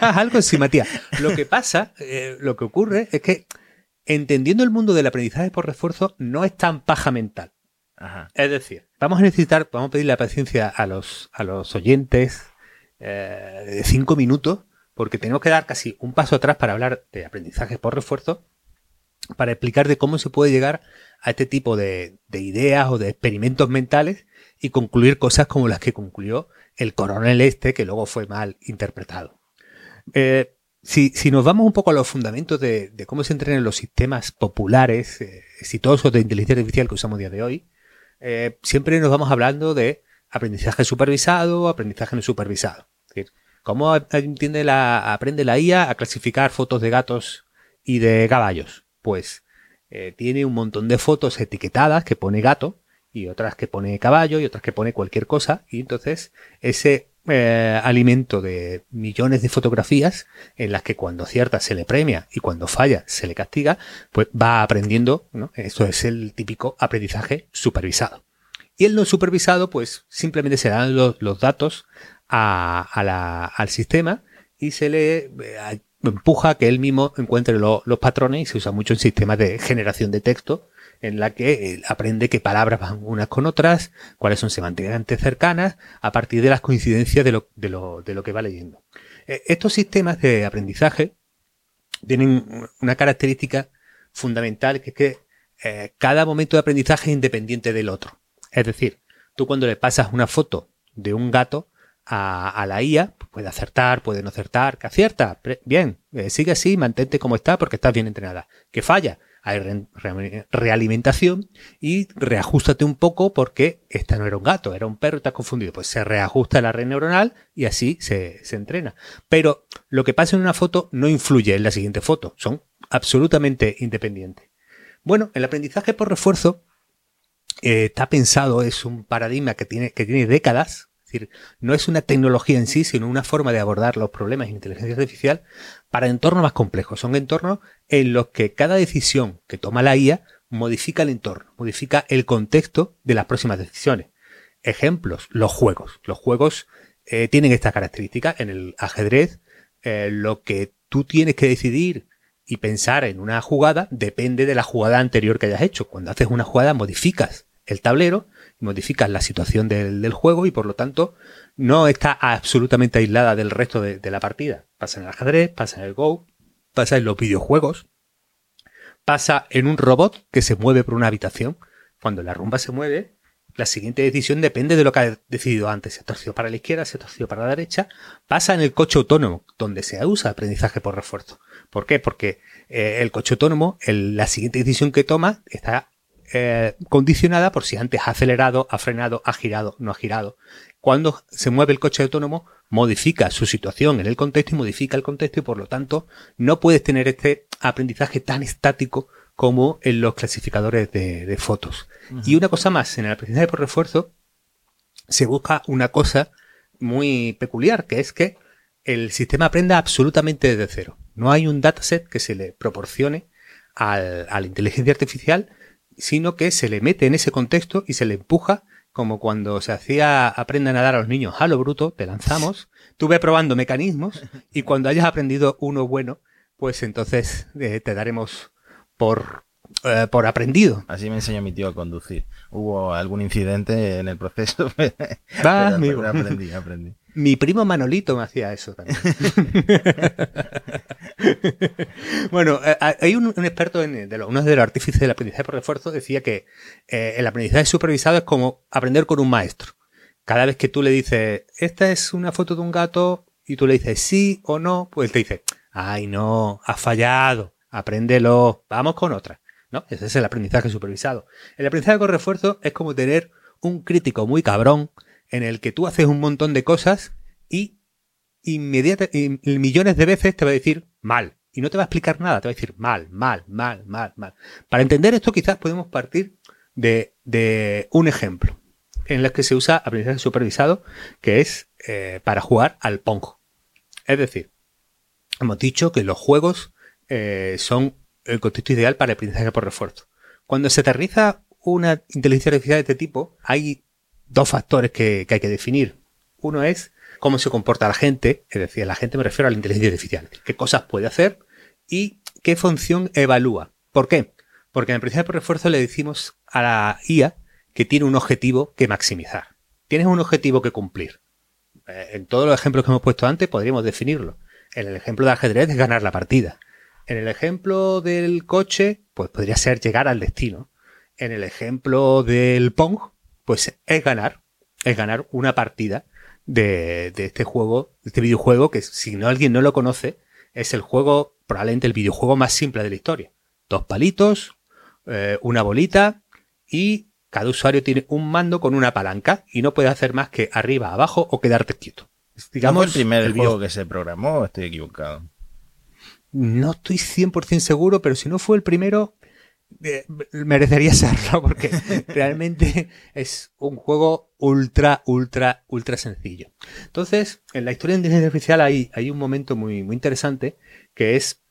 Algo así, Matías. Lo que pasa, eh, lo que ocurre es que entendiendo el mundo del aprendizaje por refuerzo no es tan paja mental. Ajá. Es decir, vamos a necesitar, vamos a pedir la paciencia a los, a los oyentes eh, de cinco minutos, porque tenemos que dar casi un paso atrás para hablar de aprendizaje por refuerzo, para explicar de cómo se puede llegar a este tipo de, de ideas o de experimentos mentales y concluir cosas como las que concluyó el coronel este, que luego fue mal interpretado. Eh, si, si nos vamos un poco a los fundamentos de, cómo se entrenan los sistemas populares, eh, exitosos de inteligencia artificial que usamos a día de hoy, eh, siempre nos vamos hablando de aprendizaje supervisado, aprendizaje no supervisado. Es decir, ¿Cómo entiende la, aprende la IA a clasificar fotos de gatos y de caballos? Pues eh, tiene un montón de fotos etiquetadas que pone gato y otras que pone caballo y otras que pone cualquier cosa y entonces ese eh, alimento de millones de fotografías en las que cuando acierta se le premia y cuando falla se le castiga, pues va aprendiendo, ¿no? Eso es el típico aprendizaje supervisado. Y el no supervisado, pues simplemente se dan los, los datos a, a la, al sistema y se le eh, empuja a que él mismo encuentre lo, los patrones y se usa mucho en sistemas de generación de texto en la que aprende qué palabras van unas con otras, cuáles son semánticamente cercanas, a partir de las coincidencias de lo, de lo, de lo que va leyendo. Eh, estos sistemas de aprendizaje tienen una característica fundamental que es que eh, cada momento de aprendizaje es independiente del otro. Es decir, tú cuando le pasas una foto de un gato a, a la IA, puede acertar, puede no acertar, que acierta, bien, eh, sigue así, mantente como está porque estás bien entrenada. Que falla, hay re, re, realimentación y reajustate un poco porque esta no era un gato, era un perro has confundido. Pues se reajusta la red neuronal y así se, se entrena. Pero lo que pasa en una foto no influye en la siguiente foto, son absolutamente independientes. Bueno, el aprendizaje por refuerzo eh, está pensado, es un paradigma que tiene, que tiene décadas, decir, no es una tecnología en sí, sino una forma de abordar los problemas de inteligencia artificial para entornos más complejos. Son entornos en los que cada decisión que toma la IA modifica el entorno, modifica el contexto de las próximas decisiones. Ejemplos, los juegos. Los juegos eh, tienen esta característica. En el ajedrez, eh, lo que tú tienes que decidir y pensar en una jugada depende de la jugada anterior que hayas hecho. Cuando haces una jugada modificas el tablero, modificas la situación del, del juego y por lo tanto no está absolutamente aislada del resto de, la partida. Pasa en el ajedrez, pasa en el Go, pasa en los videojuegos, pasa en un robot que se mueve por una habitación. Cuando la rumba se mueve, la siguiente decisión depende de lo que ha decidido antes. Si ha torcido para la izquierda, si ha torcido para la derecha. Pasa en el coche autónomo, donde se usa aprendizaje por refuerzo. ¿Por qué? Porque eh, el coche autónomo, la siguiente decisión que toma está eh, condicionada por si antes ha acelerado, ha frenado, ha girado, no ha girado. Cuando se mueve el coche autónomo, modifica su situación en el contexto y modifica el contexto y por lo tanto no puedes tener este aprendizaje tan estático como en los clasificadores de, de fotos. Uh -huh. Y una cosa más, en el aprendizaje por refuerzo se busca una cosa muy peculiar, que es que el sistema aprenda absolutamente desde cero. No hay un dataset que se le proporcione al, a la inteligencia artificial, sino que se le mete en ese contexto y se le empuja como cuando se hacía aprende a nadar a los niños a lo bruto, te lanzamos, tú ve probando mecanismos y cuando hayas aprendido uno bueno, pues entonces eh, te daremos por, eh, por aprendido. Así me enseñó mi tío a conducir. Hubo algún incidente en el proceso, Va, pero, amigo. pero aprendí, aprendí. Mi primo Manolito me hacía eso también. bueno, eh, hay un, un experto, en, de los, uno de los artífices del aprendizaje por refuerzo, decía que eh, el aprendizaje supervisado es como aprender con un maestro. Cada vez que tú le dices, esta es una foto de un gato, y tú le dices sí o no, pues él te dice, ay no, has fallado, apréndelo, vamos con otra. ¿No? Ese es el aprendizaje supervisado. El aprendizaje con refuerzo es como tener un crítico muy cabrón en el que tú haces un montón de cosas y millones de veces te va a decir mal. Y no te va a explicar nada, te va a decir mal, mal, mal, mal, mal. Para entender esto quizás podemos partir de, un ejemplo en el que se usa aprendizaje supervisado, que es eh, para jugar al Pong. Es decir, hemos dicho que los juegos eh, son el contexto ideal para el aprendizaje por refuerzo. Cuando se aterriza una inteligencia artificial de este tipo, hay dos factores que, hay que definir. Uno es cómo se comporta la gente, es decir, la gente me refiero a la inteligencia artificial, qué cosas puede hacer y qué función evalúa. ¿Por qué? Porque en el aprendizaje por refuerzo le decimos a la IA que tiene un objetivo que maximizar. Tienes un objetivo que cumplir. Eh, en todos los ejemplos que hemos puesto antes podríamos definirlo. En el ejemplo de ajedrez es ganar la partida. En el ejemplo del coche, pues podría ser llegar al destino. En el ejemplo del Pong, pues es ganar, es ganar una partida de, de este juego, de este videojuego, que si no alguien no lo conoce, es el juego, probablemente el videojuego más simple de la historia. Dos palitos, eh, una bolita y cada usuario tiene un mando con una palanca y no puede hacer más que arriba, abajo o quedarte quieto. Digamos, el primer juego que se programó, estoy equivocado. No estoy 100% seguro, pero si no fue el primero, merecería serlo porque realmente es un juego ultra, ultra, ultra sencillo. Entonces, en la historia de inteligencia artificial hay, hay un momento muy, muy interesante que es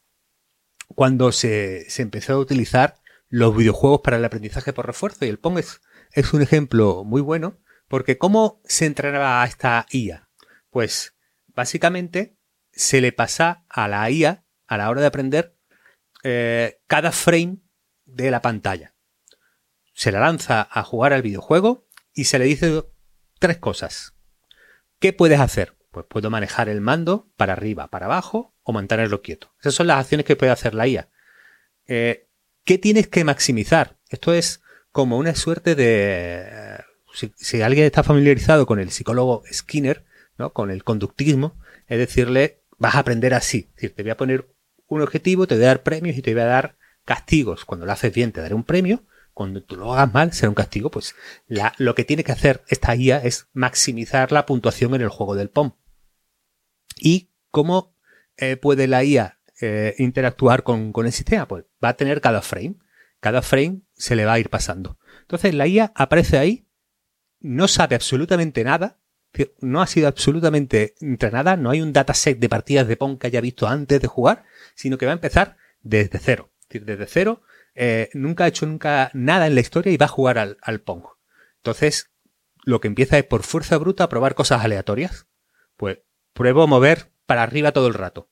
cuando se, se, empezó a utilizar los videojuegos para el aprendizaje por refuerzo y el Pong es, es un ejemplo muy bueno porque ¿cómo se entrenaba a esta IA? Pues básicamente se le pasa a la IA a la hora de aprender eh, cada frame de la pantalla. Se la lanza a jugar al videojuego y se le dice tres cosas. ¿Qué puedes hacer? Pues puedo manejar el mando para arriba, para abajo o mantenerlo quieto. Esas son las acciones que puede hacer la IA. Eh, ¿Qué tienes que maximizar? Esto es como una suerte de... Eh, si, alguien está familiarizado con el psicólogo Skinner, ¿no? con el conductismo, es decirle, vas a aprender así. Es decir, te voy a poner un objetivo, te voy a dar premios y te voy a dar castigos. Cuando lo haces bien te daré un premio, cuando tú lo hagas mal será un castigo. Pues la, lo que tiene que hacer esta IA es maximizar la puntuación en el juego del POM. ¿Y cómo eh, puede la IA eh, interactuar con, con, el sistema? Pues va a tener cada frame. Cada frame se le va a ir pasando. Entonces la IA aparece ahí, no sabe absolutamente nada, no ha sido absolutamente entrenada, no hay un dataset de partidas de POM que haya visto antes de jugar, sino que va a empezar desde cero desde cero, eh, nunca ha hecho nunca nada en la historia y va a jugar al, al Pong. Entonces, lo que empieza es por fuerza bruta a probar cosas aleatorias. Pues pruebo a mover para arriba todo el rato.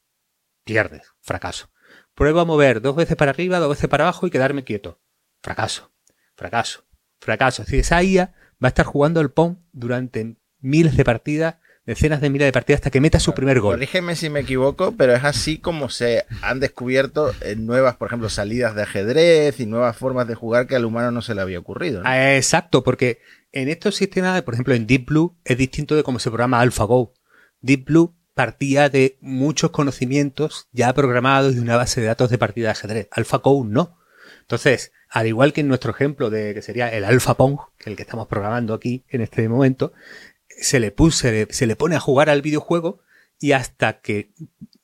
Pierdes, fracaso. Pruebo a mover dos veces para arriba, dos veces para abajo y quedarme quieto. Fracaso, fracaso, fracaso. Es decir, esa IA va a estar jugando al Pong durante miles de partidas decenas de miles de partidas hasta que meta su primer gol. Corrígeme si me equivoco, pero es así como se han descubierto eh, nuevas, por ejemplo, salidas de ajedrez y nuevas formas de jugar que al humano no se le había ocurrido. Ah, exacto, porque en estos sistemas, por ejemplo, en Deep Blue es distinto de cómo se programa AlphaGo. Deep Blue partía de muchos conocimientos ya programados de una base de datos de partida de ajedrez. AlphaGo no. Entonces, al igual que en nuestro ejemplo de que sería el AlphaPong, que el que estamos programando aquí en este momento, se le, puse, se le, pone a jugar al videojuego y hasta que,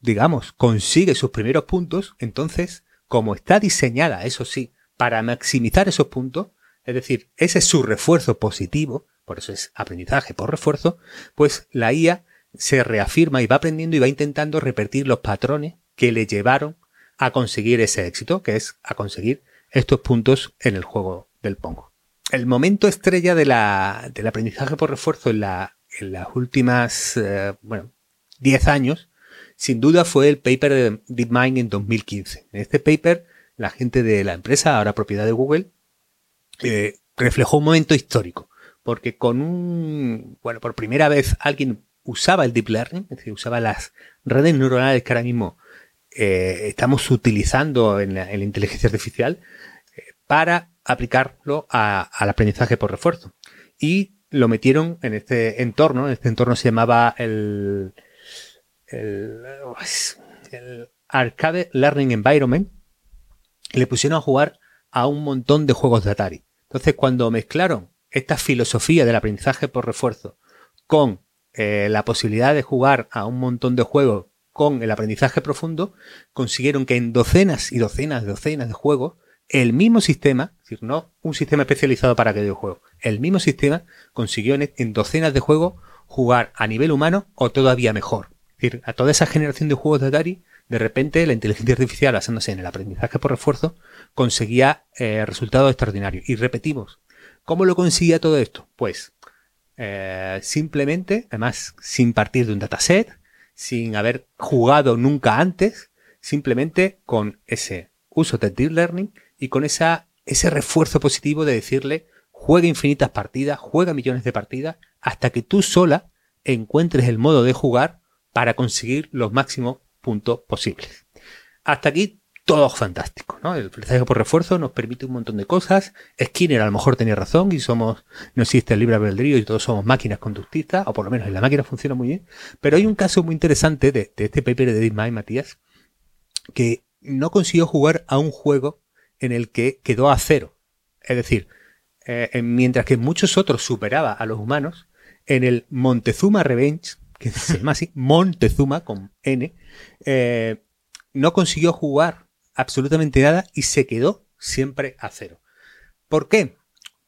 digamos, consigue sus primeros puntos, entonces, como está diseñada, eso sí, para maximizar esos puntos, es decir, ese es su refuerzo positivo, por eso es aprendizaje por refuerzo, pues la IA se reafirma y va aprendiendo y va intentando repetir los patrones que le llevaron a conseguir ese éxito, que es a conseguir estos puntos en el juego del Pongo el momento estrella de la, del aprendizaje por refuerzo en, la, en las últimas, eh, bueno, 10 años, sin duda fue el paper de DeepMind en 2015. En este paper, la gente de la empresa, ahora propiedad de Google, eh, reflejó un momento histórico, porque con un, bueno, por primera vez alguien usaba el deep learning, es decir, usaba las redes neuronales que ahora mismo eh, estamos utilizando en la, en la inteligencia artificial para aplicarlo al aprendizaje por refuerzo. Y lo metieron en este entorno, este entorno se llamaba el, el, Arcade Learning Environment, le pusieron a jugar a un montón de juegos de Atari. Entonces, cuando mezclaron esta filosofía del aprendizaje por refuerzo con eh, la posibilidad de jugar a un montón de juegos con el aprendizaje profundo, consiguieron que en docenas y docenas y docenas de juegos el mismo sistema, es decir, no un sistema especializado para aquel juego, el mismo sistema consiguió en, docenas de juegos jugar a nivel humano o todavía mejor. Es decir, a toda esa generación de juegos de Atari, de repente la inteligencia artificial, basándose en el aprendizaje por refuerzo, conseguía eh, resultados extraordinarios. Y repetimos, ¿cómo lo conseguía todo esto? Pues eh, simplemente, además, sin partir de un dataset, sin haber jugado nunca antes, simplemente con ese uso de deep learning y con ese refuerzo positivo de decirle juega infinitas partidas, juega millones de partidas, hasta que tú sola encuentres el modo de jugar para conseguir los máximos puntos posibles. Hasta aquí todo fantástico, ¿no? El aprendizaje por refuerzo nos permite un montón de cosas. Skinner a lo mejor tenía razón y somos, no existe el libre albedrío y todos somos máquinas conductistas, o por lo menos en la máquina funciona muy bien. Pero hay un caso muy interesante de, este paper de DeepMind, Matías, que no consiguió jugar a un juego en el que quedó a cero. Es decir, eh, mientras que muchos otros superaba a los humanos, en el Montezuma Revenge, que se llama así, Montezuma con N, eh, no consiguió jugar absolutamente nada y se quedó siempre a cero. ¿Por qué?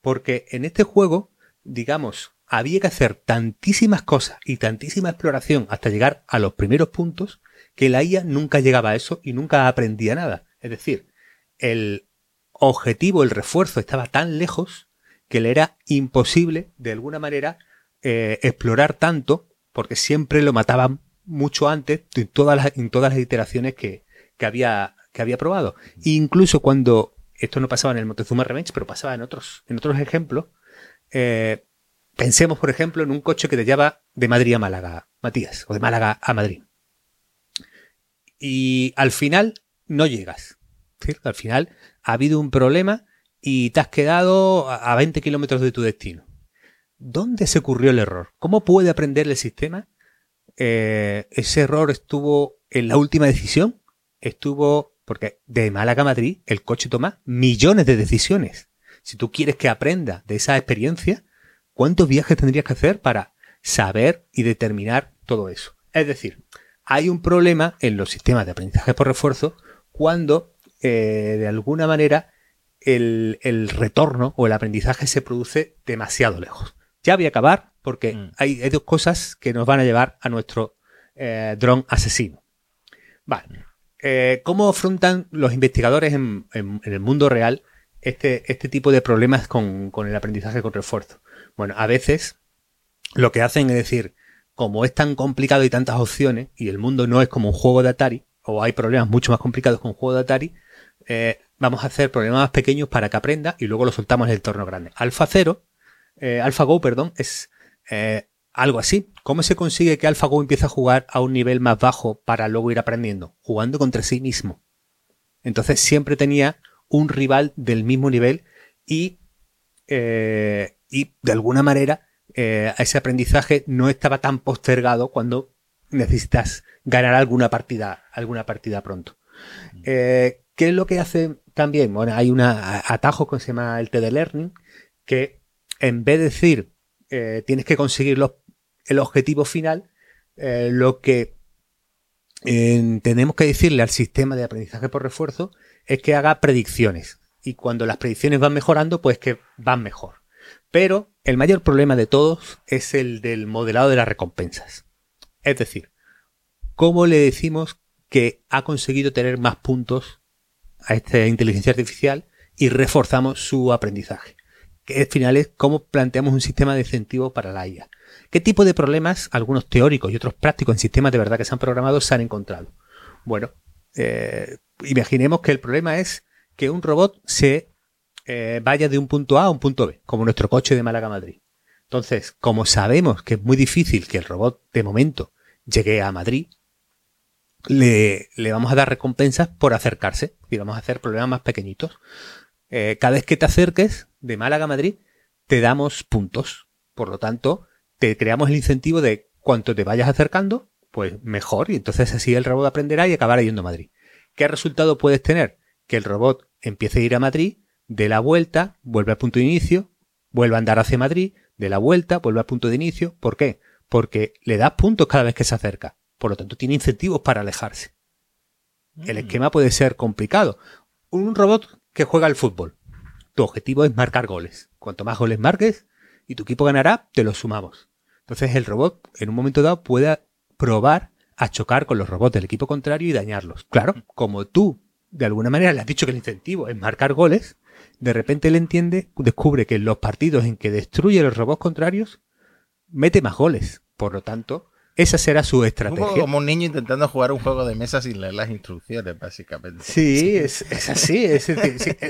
Porque en este juego, digamos, había que hacer tantísimas cosas y tantísima exploración hasta llegar a los primeros puntos que la IA nunca llegaba a eso y nunca aprendía nada. Es decir, el objetivo, el refuerzo estaba tan lejos que le era imposible, de alguna manera, eh, explorar tanto, porque siempre lo mataban mucho antes en todas las, en todas las iteraciones que, que, había, que había probado. incluso cuando, esto no pasaba en el Montezuma Revenge, pero pasaba en otros, en otros ejemplos, eh, pensemos, por ejemplo, en un coche que te lleva de Madrid a Málaga, Matías, o de Málaga a Madrid. Y al final no llegas. Al final ha habido un problema y te has quedado a 20 kilómetros de tu destino. ¿Dónde se ocurrió el error? ¿Cómo puede aprender el sistema? Eh, ¿Ese error estuvo en la última decisión? Estuvo porque de Málaga a Madrid el coche toma millones de decisiones. Si tú quieres que aprenda de esa experiencia, ¿cuántos viajes tendrías que hacer para saber y determinar todo eso? Es decir, hay un problema en los sistemas de aprendizaje por refuerzo cuando eh, de alguna manera el, retorno o el aprendizaje se produce demasiado lejos. Ya voy a acabar porque mm. hay, dos cosas que nos van a llevar a nuestro eh, dron asesino. Vale. Eh, ¿Cómo afrontan los investigadores en, el mundo real este, este tipo de problemas con, con, el aprendizaje con refuerzo? Bueno, a veces lo que hacen es decir, como es tan complicado y tantas opciones, y el mundo no es como un juego de Atari, o hay problemas mucho más complicados con un juego de Atari, eh, vamos a hacer problemas más pequeños para que aprenda y luego lo soltamos en el entorno grande. Alpha 0, eh, AlphaGo, perdón, es eh, algo así. ¿Cómo se consigue que AlphaGo empiece a jugar a un nivel más bajo para luego ir aprendiendo? Jugando contra sí mismo. Entonces siempre tenía un rival del mismo nivel y, y de alguna manera ese aprendizaje no estaba tan postergado cuando necesitas ganar alguna partida, alguna partida pronto. Eh, ¿Qué es lo que hace también? Bueno, hay un atajo que se llama el TD Learning, que en vez de decir eh, tienes que conseguir el objetivo final, eh, lo que tenemos que decirle al sistema de aprendizaje por refuerzo es que haga predicciones. Y cuando las predicciones van mejorando, pues que van mejor. Pero el mayor problema de todos es el del modelado de las recompensas. Es decir, ¿cómo le decimos que ha conseguido tener más puntos a esta inteligencia artificial y reforzamos su aprendizaje. Que al final es cómo planteamos un sistema de incentivo para la IA. ¿Qué tipo de problemas, algunos teóricos y otros prácticos en sistemas de verdad que se han programado, se han encontrado? Bueno, eh, imaginemos que el problema es que un robot se eh, vaya de un punto A a un punto B, como nuestro coche de Málaga a Madrid. Entonces, como sabemos que es muy difícil que el robot de momento llegue a Madrid, le, vamos a dar recompensas por acercarse y vamos a hacer problemas más pequeñitos. Eh, cada vez que te acerques de Málaga a Madrid, te damos puntos. Por lo tanto, te creamos el incentivo de cuanto te vayas acercando, pues mejor. Y entonces así el robot aprenderá y acabará yendo a Madrid. ¿Qué resultado puedes tener? Que el robot empiece a ir a Madrid, de la vuelta, vuelve al punto de inicio, vuelve a andar hacia Madrid, de la vuelta, vuelve al punto de inicio. ¿Por qué? Porque le das puntos cada vez que se acerca. Por lo tanto, tiene incentivos para alejarse. El mm. esquema puede ser complicado. Un robot que juega al fútbol. Tu objetivo es marcar goles. Cuanto más goles marques y tu equipo ganará, te los sumamos. Entonces el robot en un momento dado puede probar a chocar con los robots del equipo contrario y dañarlos. Claro, como tú de alguna manera le has dicho que el incentivo es marcar goles, de repente él entiende, descubre que en los partidos en que destruye los robots contrarios, mete más goles. Por lo tanto, esa será su estrategia. como un niño intentando jugar un juego de mesa sin leer las instrucciones, básicamente. Sí, es, así.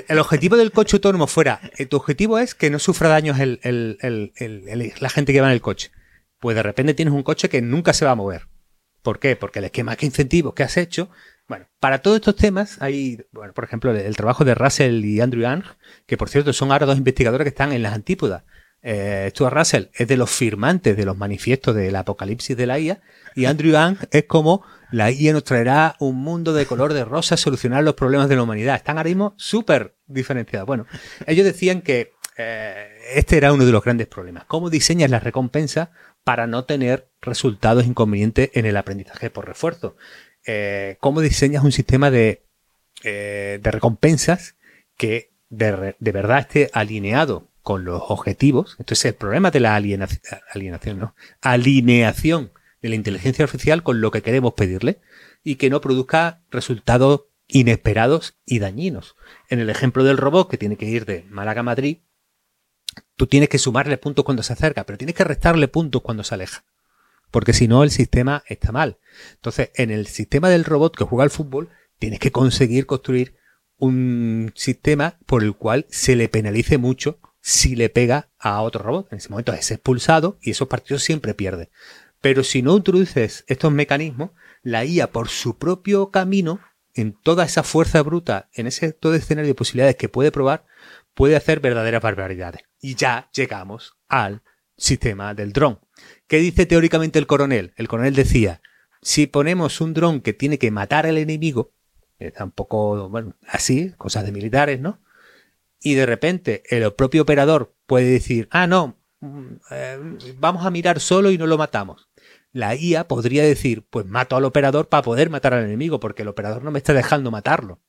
el objetivo del coche autónomo fuera, eh, tu objetivo es que no sufra daños la gente que va en el coche. Pues de repente tienes un coche que nunca se va a mover. ¿Por qué? Porque el esquema de incentivos que has hecho. Bueno, para todos estos temas hay, bueno, por ejemplo, el, trabajo de Russell y Andrew Young, que por cierto son ahora dos investigadores que están en las antípodas Eh, Stuart Russell es de los firmantes de los manifiestos del apocalipsis de la IA y Andrew Yang es como la IA nos traerá un mundo de color de rosa solucionar los problemas de la humanidad. Están ahora mismo súper diferenciados. Bueno, ellos decían que eh, este era uno de los grandes problemas. ¿Cómo diseñas las recompensas para no tener resultados inconvenientes en el aprendizaje por refuerzo? Eh, ¿Cómo diseñas un sistema de, de recompensas que de, de verdad esté alineado con los objetivos. Entonces, el problema de la alienación, ¿no? Alineación de la inteligencia artificial con lo que queremos pedirle y que no produzca resultados inesperados y dañinos. En el ejemplo del robot que tiene que ir de Málaga a Madrid, tú tienes que sumarle puntos cuando se acerca, pero tienes que restarle puntos cuando se aleja. Porque si no, el sistema está mal. Entonces, en el sistema del robot que juega al fútbol, tienes que conseguir construir un sistema por el cual se le penalice mucho si le pega a otro robot. En ese momento es expulsado y esos partidos siempre pierde. Pero si no introduces estos mecanismos, la IA por su propio camino, en toda esa fuerza bruta, en ese todo escenario de posibilidades que puede probar, puede hacer verdaderas barbaridades. Y ya llegamos al sistema del dron. ¿Qué dice teóricamente el coronel? El coronel decía, si ponemos un dron que tiene que matar al enemigo, está un poco, bueno, así, cosas de militares, ¿no? Y de repente el propio operador puede decir, ah, no, mm, eh, vamos a mirar solo y no lo matamos. La IA podría decir, pues mato al operador para poder matar al enemigo, porque el operador no me está dejando matarlo.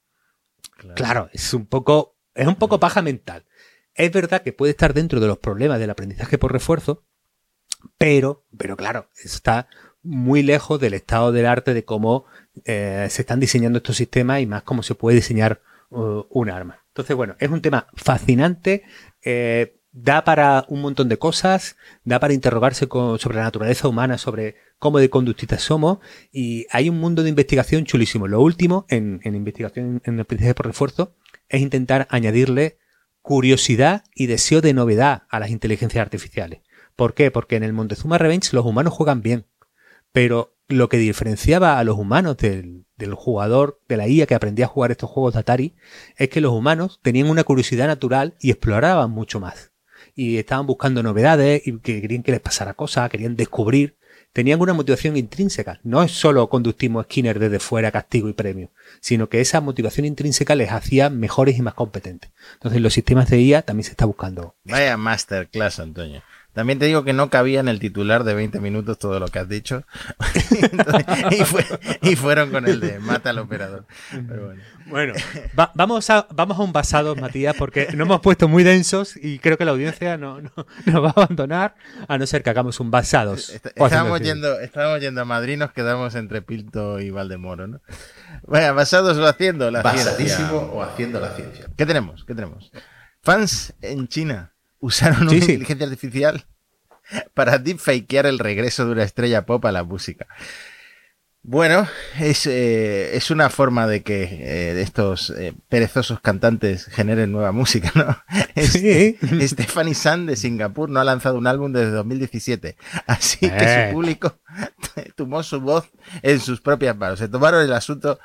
Claro, es un poco, es un poco paja mental. Es verdad que puede estar dentro de los problemas del aprendizaje por refuerzo, pero, pero claro, está muy lejos del estado del arte de cómo eh, se están diseñando estos sistemas y más cómo se puede diseñar uh, un arma. Entonces, bueno, es un tema fascinante. Eh, da para un montón de cosas, da para interrogarse sobre la naturaleza humana, sobre cómo de conductistas somos, y hay un mundo de investigación chulísimo. Lo último en, investigación en aprendizaje por refuerzo es intentar añadirle curiosidad y deseo de novedad a las inteligencias artificiales. ¿Por qué? Porque en el Montezuma Revenge los humanos juegan bien, pero lo que diferenciaba a los humanos del, del jugador de la IA que aprendía a jugar estos juegos de Atari es que los humanos tenían una curiosidad natural y exploraban mucho más. Y estaban buscando novedades y que querían que les pasara cosas, querían descubrir. Tenían una motivación intrínseca. No es solo conductismo Skinner desde fuera, castigo y premio, sino que esa motivación intrínseca les hacía mejores y más competentes. Entonces, los sistemas de IA también se está buscando. Vaya masterclass, Antonio. También te digo que no cabía en el titular de 20 minutos todo lo que has dicho. y, fueron con el de mata al operador. bueno, vamos, a, vamos a un basado, Matías, porque nos hemos puesto muy densos y creo que la audiencia no, no, nos va a abandonar a no ser que hagamos un basados. estábamos, yendo, estábamos yendo a Madrid, nos quedamos entre Pilto y Valdemoro, ¿no? Vaya, basados o haciendo la ciencia. o haciendo la ciencia. ¿Qué tenemos? ¿Qué tenemos? Fans en China usaron una inteligencia artificial para deepfakear el regreso de una estrella pop a la música. Bueno, es, eh, es una forma de que eh, estos eh, perezosos cantantes generen nueva música, ¿no? Sí. Stephanie San de Singapur no ha lanzado un álbum desde 2017, así que su público tomó su voz en sus propias manos. Se tomaron el asunto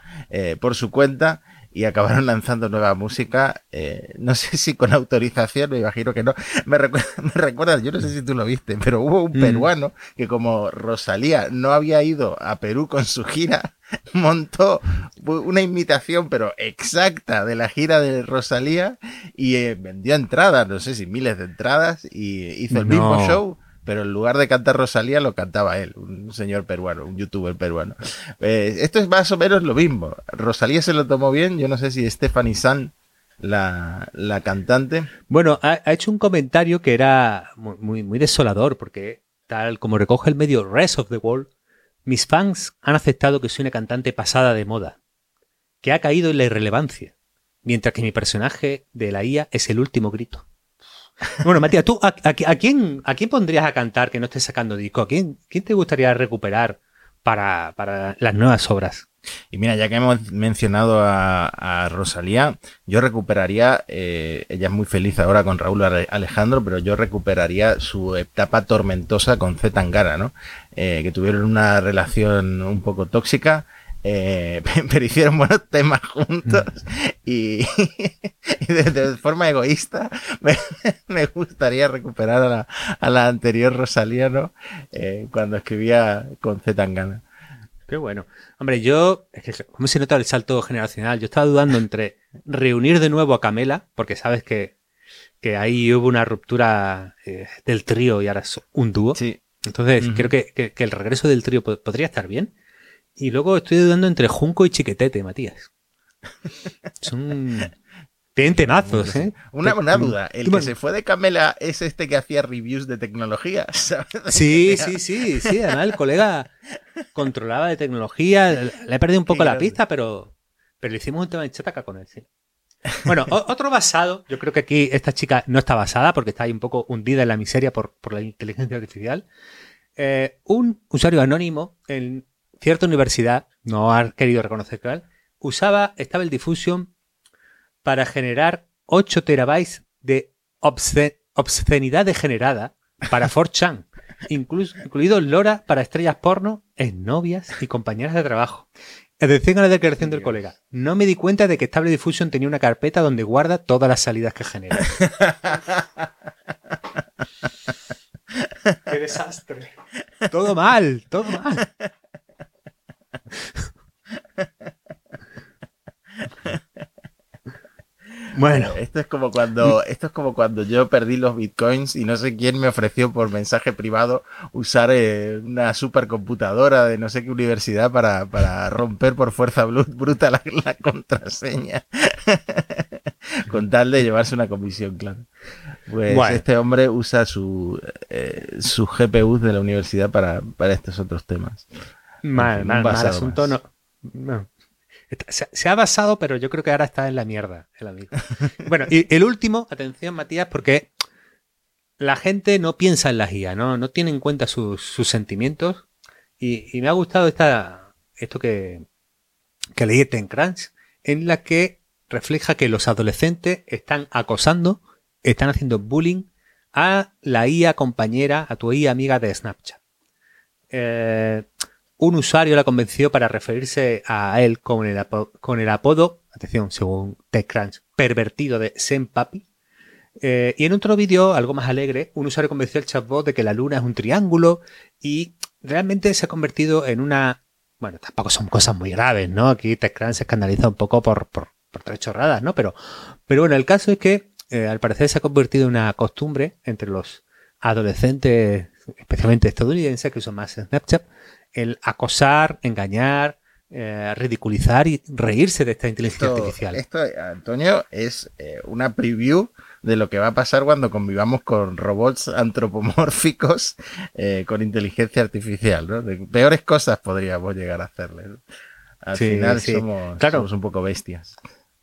por su cuenta y acabaron lanzando nueva música. Eh, no sé si con autorización, me imagino que no. Me recuerda, me recuerda, yo no sé si tú lo viste, pero hubo un mm. peruano que como Rosalía no había ido a Perú con su gira, montó una imitación, pero exacta, de la gira de Rosalía y eh, vendió entradas, no sé si miles de entradas, y hizo el mismo show pero en lugar de cantar Rosalía lo cantaba él, un señor peruano, un youtuber peruano. Eh, esto es más o menos lo mismo. Rosalía se lo tomó bien, yo no sé si Stephanie San, la, la cantante. Bueno, ha, hecho un comentario que era muy, muy, desolador, porque tal como recoge el medio Rest of the World, mis fans han aceptado que soy una cantante pasada de moda, que ha caído en la irrelevancia, mientras que mi personaje de la IA es el último grito. Bueno, Matías, ¿tú a, quién, a quién pondrías a cantar que no esté sacando disco? ¿A quién, quién te gustaría recuperar para, para las nuevas obras? Y mira, ya que hemos mencionado a, Rosalía, yo recuperaría, eh, ella es muy feliz ahora con Raúl Alejandro, pero yo recuperaría su etapa tormentosa con Z Tangara, ¿no? Eh, que tuvieron una relación un poco tóxica eh, pero hicieron buenos temas juntos y, y de, de forma egoísta me, me gustaría recuperar a la, a la anterior Rosalía, Eh, cuando escribía con Z Tangana. Qué bueno. Hombre, yo, es que, ¿cómo se nota el salto generacional? Yo estaba dudando entre reunir de nuevo a Camela, porque sabes que, que ahí hubo una ruptura eh, del trío y ahora es un dúo. Sí. Entonces, Ujú. creo que, que- que el regreso del trío po- podría estar bien. Y luego estoy dudando entre Junco y Chiquetete, Matías. Son... Tienen temazos, ¿eh? Una, una duda, el que se fue de Camela es este que hacía reviews de tecnología, ¿sabes? Sí, sí, sí, sí. Además, el colega controlaba de tecnología. Le he perdido un poco Qué la grande. pista, pero, pero le hicimos un tema de chataca con él, sí. Bueno, o- otro basado. Yo creo que aquí esta chica no está basada porque está ahí un poco hundida en la miseria por, por la inteligencia artificial. Eh, un usuario anónimo en cierta universidad, no ha querido reconocer cuál, usaba Stable Diffusion para generar 8 terabytes de obsce- obscenidad degenerada para 4chan, incluso, incluido Lora para estrellas porno, novias y compañeras de trabajo. Atención a la declaración del colega. No me di cuenta de que Stable Diffusion tenía una carpeta donde guarda todas las salidas que genera. ¡Qué desastre! Todo mal, todo mal. Bueno, Esto es como cuando, esto es como cuando yo perdí los bitcoins y no sé quién me ofreció por mensaje privado usar eh, una supercomputadora de no sé qué universidad para, para romper por fuerza bruta la, la contraseña. Con tal de llevarse una comisión, claro. Pues Bueno. este hombre usa su, eh, su GPU de la universidad para, para estos otros temas. mal, mal, asunto. no. Se, ha basado, pero yo creo que ahora está en la mierda el amigo. Bueno, y el último, atención Matías, porque la gente no piensa en la guía, no, no tiene en cuenta sus, sus sentimientos. Y, me ha gustado esta, esto que, que leí en TechCrunch, en la que refleja que los adolescentes están acosando, están haciendo bullying a la IA compañera, a tu IA amiga de Snapchat. Eh, un usuario la convenció para referirse a él con el, apodo, atención, según TechCrunch, pervertido de Senpapi. Eh, y en otro vídeo, algo más alegre, un usuario convenció al chatbot de que la luna es un triángulo y realmente se ha convertido en una... Bueno, tampoco son cosas muy graves, ¿no? Aquí TechCrunch se escandaliza un poco por, por, por tres chorradas, ¿no? Pero, pero bueno, el caso es que eh, al parecer se ha convertido en una costumbre entre los adolescentes, especialmente estadounidenses, que usan más Snapchat, el acosar, engañar, eh, ridiculizar y reírse de esta inteligencia Esto, artificial. esto, Antonio, es eh, una preview de lo que va a pasar cuando convivamos con robots antropomórficos eh, con inteligencia artificial. ¿no? De peores cosas podríamos llegar a hacerle. ¿no? Al Sí, final sí. somos, Claro. somos un poco bestias.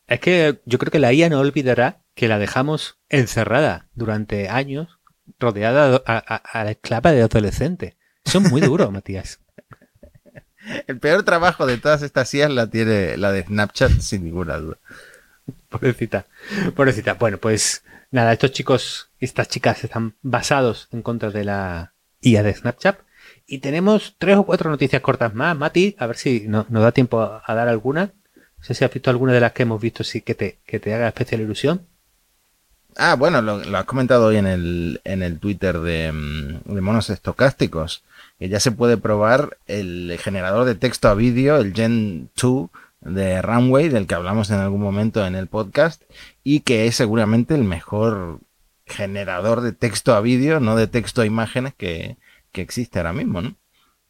Es que yo creo que la IA no olvidará que la dejamos encerrada durante años, rodeada a, a- a la esclava de adolescentes. Son muy duros, Matías. El peor trabajo de todas estas IAs la tiene la de Snapchat, sin ninguna duda. Pobrecita. Pobrecita. Bueno, pues nada, estos chicos y estas chicas están basados en contra de la IA de Snapchat. Y tenemos tres o cuatro noticias cortas más. Mati, a ver si no- nos da tiempo a, a dar alguna. No sé si has visto alguna de las que hemos visto, sí que te, que te haga especial ilusión. Ah, bueno, lo, lo has comentado hoy en el, en el Twitter de, mm, de monos estocásticos, que ya se puede probar el generador de texto a vídeo, el Gen 2 de Runway, del que hablamos en algún momento en el podcast, y que es seguramente el mejor generador de texto a vídeo, no de texto a imágenes que, que existe ahora mismo, ¿no?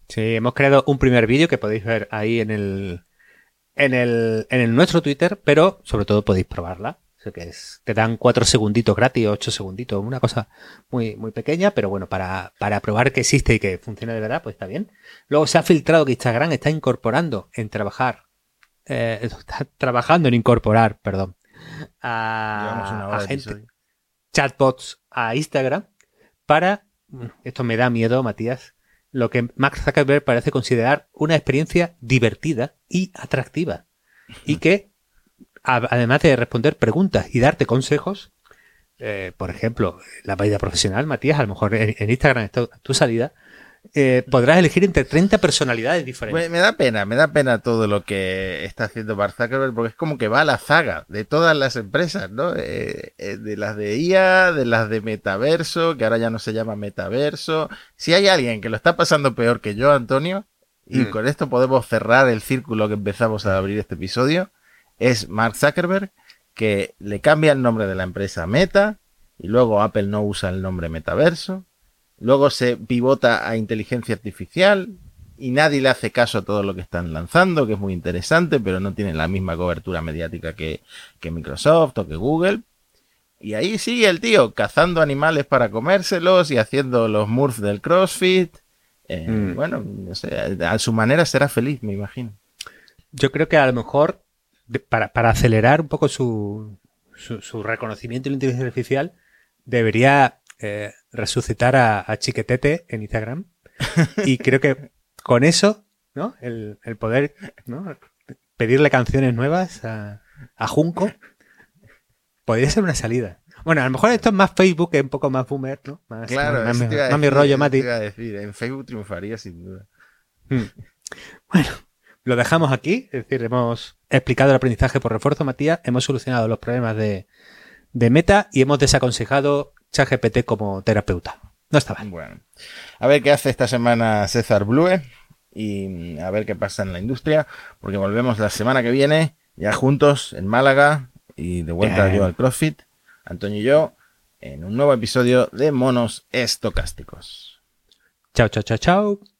Sí, hemos creado un primer vídeo que podéis ver ahí en el, en el, en el nuestro Twitter, pero sobre todo podéis probarla. O sea que es, te dan cuatro segunditos gratis, ocho segunditos, una cosa muy, muy pequeña, pero bueno, para, para probar que existe y que funciona de verdad, pues está bien. Luego se ha filtrado que Instagram está incorporando en trabajar, eh, está trabajando en incorporar, perdón, a, a gente, chatbots a Instagram para, esto me da miedo, Matías, lo que Mark Zuckerberg parece considerar una experiencia divertida y atractiva. Y que, además de responder preguntas y darte consejos, eh, por ejemplo, la vida profesional, Matías, a lo mejor en, en Instagram está tu salida, eh, podrás elegir entre 30 personalidades diferentes. Me, me da pena, me da pena todo lo que está haciendo Mark Zuckerberg porque es como que va a la zaga de todas las empresas, ¿no? Eh, eh, de las de IA, de las de metaverso, que ahora ya no se llama metaverso. Si hay alguien que lo está pasando peor que yo, Antonio, y Mm. con esto podemos cerrar el círculo que empezamos a abrir este episodio, es Mark Zuckerberg, que le cambia el nombre de la empresa a Meta, y luego Apple no usa el nombre metaverso, luego se pivota a inteligencia artificial, y nadie le hace caso a todo lo que están lanzando, que es muy interesante, pero no tiene la misma cobertura mediática que, que Microsoft o que Google. Y ahí sigue el tío cazando animales para comérselos y haciendo los Murphs del CrossFit. Eh, Mm. Bueno, no sé, a su manera será feliz, me imagino. Yo creo que a lo mejor, de- para, para acelerar un poco su, su, su reconocimiento en la inteligencia artificial, debería eh, resucitar a, a Chiquetete en Instagram. Y creo que con eso, ¿no? El, el poder, ¿no? Pedirle canciones nuevas a, a Junco podría ser una salida. Bueno, a lo mejor esto es más Facebook, que es un poco más boomer, ¿no? Más, Claro, más, más mi- más mi rollo, Mati. decir, en Facebook triunfaría sin duda. Mm. Bueno, lo dejamos aquí. Es decir, hemos explicado el aprendizaje por refuerzo, Matías. Hemos solucionado los problemas de, de Meta y hemos desaconsejado ChatGPT como terapeuta. No está mal. Bueno, a ver qué hace esta semana César Blue y a ver qué pasa en la industria, porque volvemos la semana que viene, ya juntos en Málaga y de vuelta Bien. yo al CrossFit, Antonio y yo, en un nuevo episodio de Monos Estocásticos. Chao, chao, chao, chao.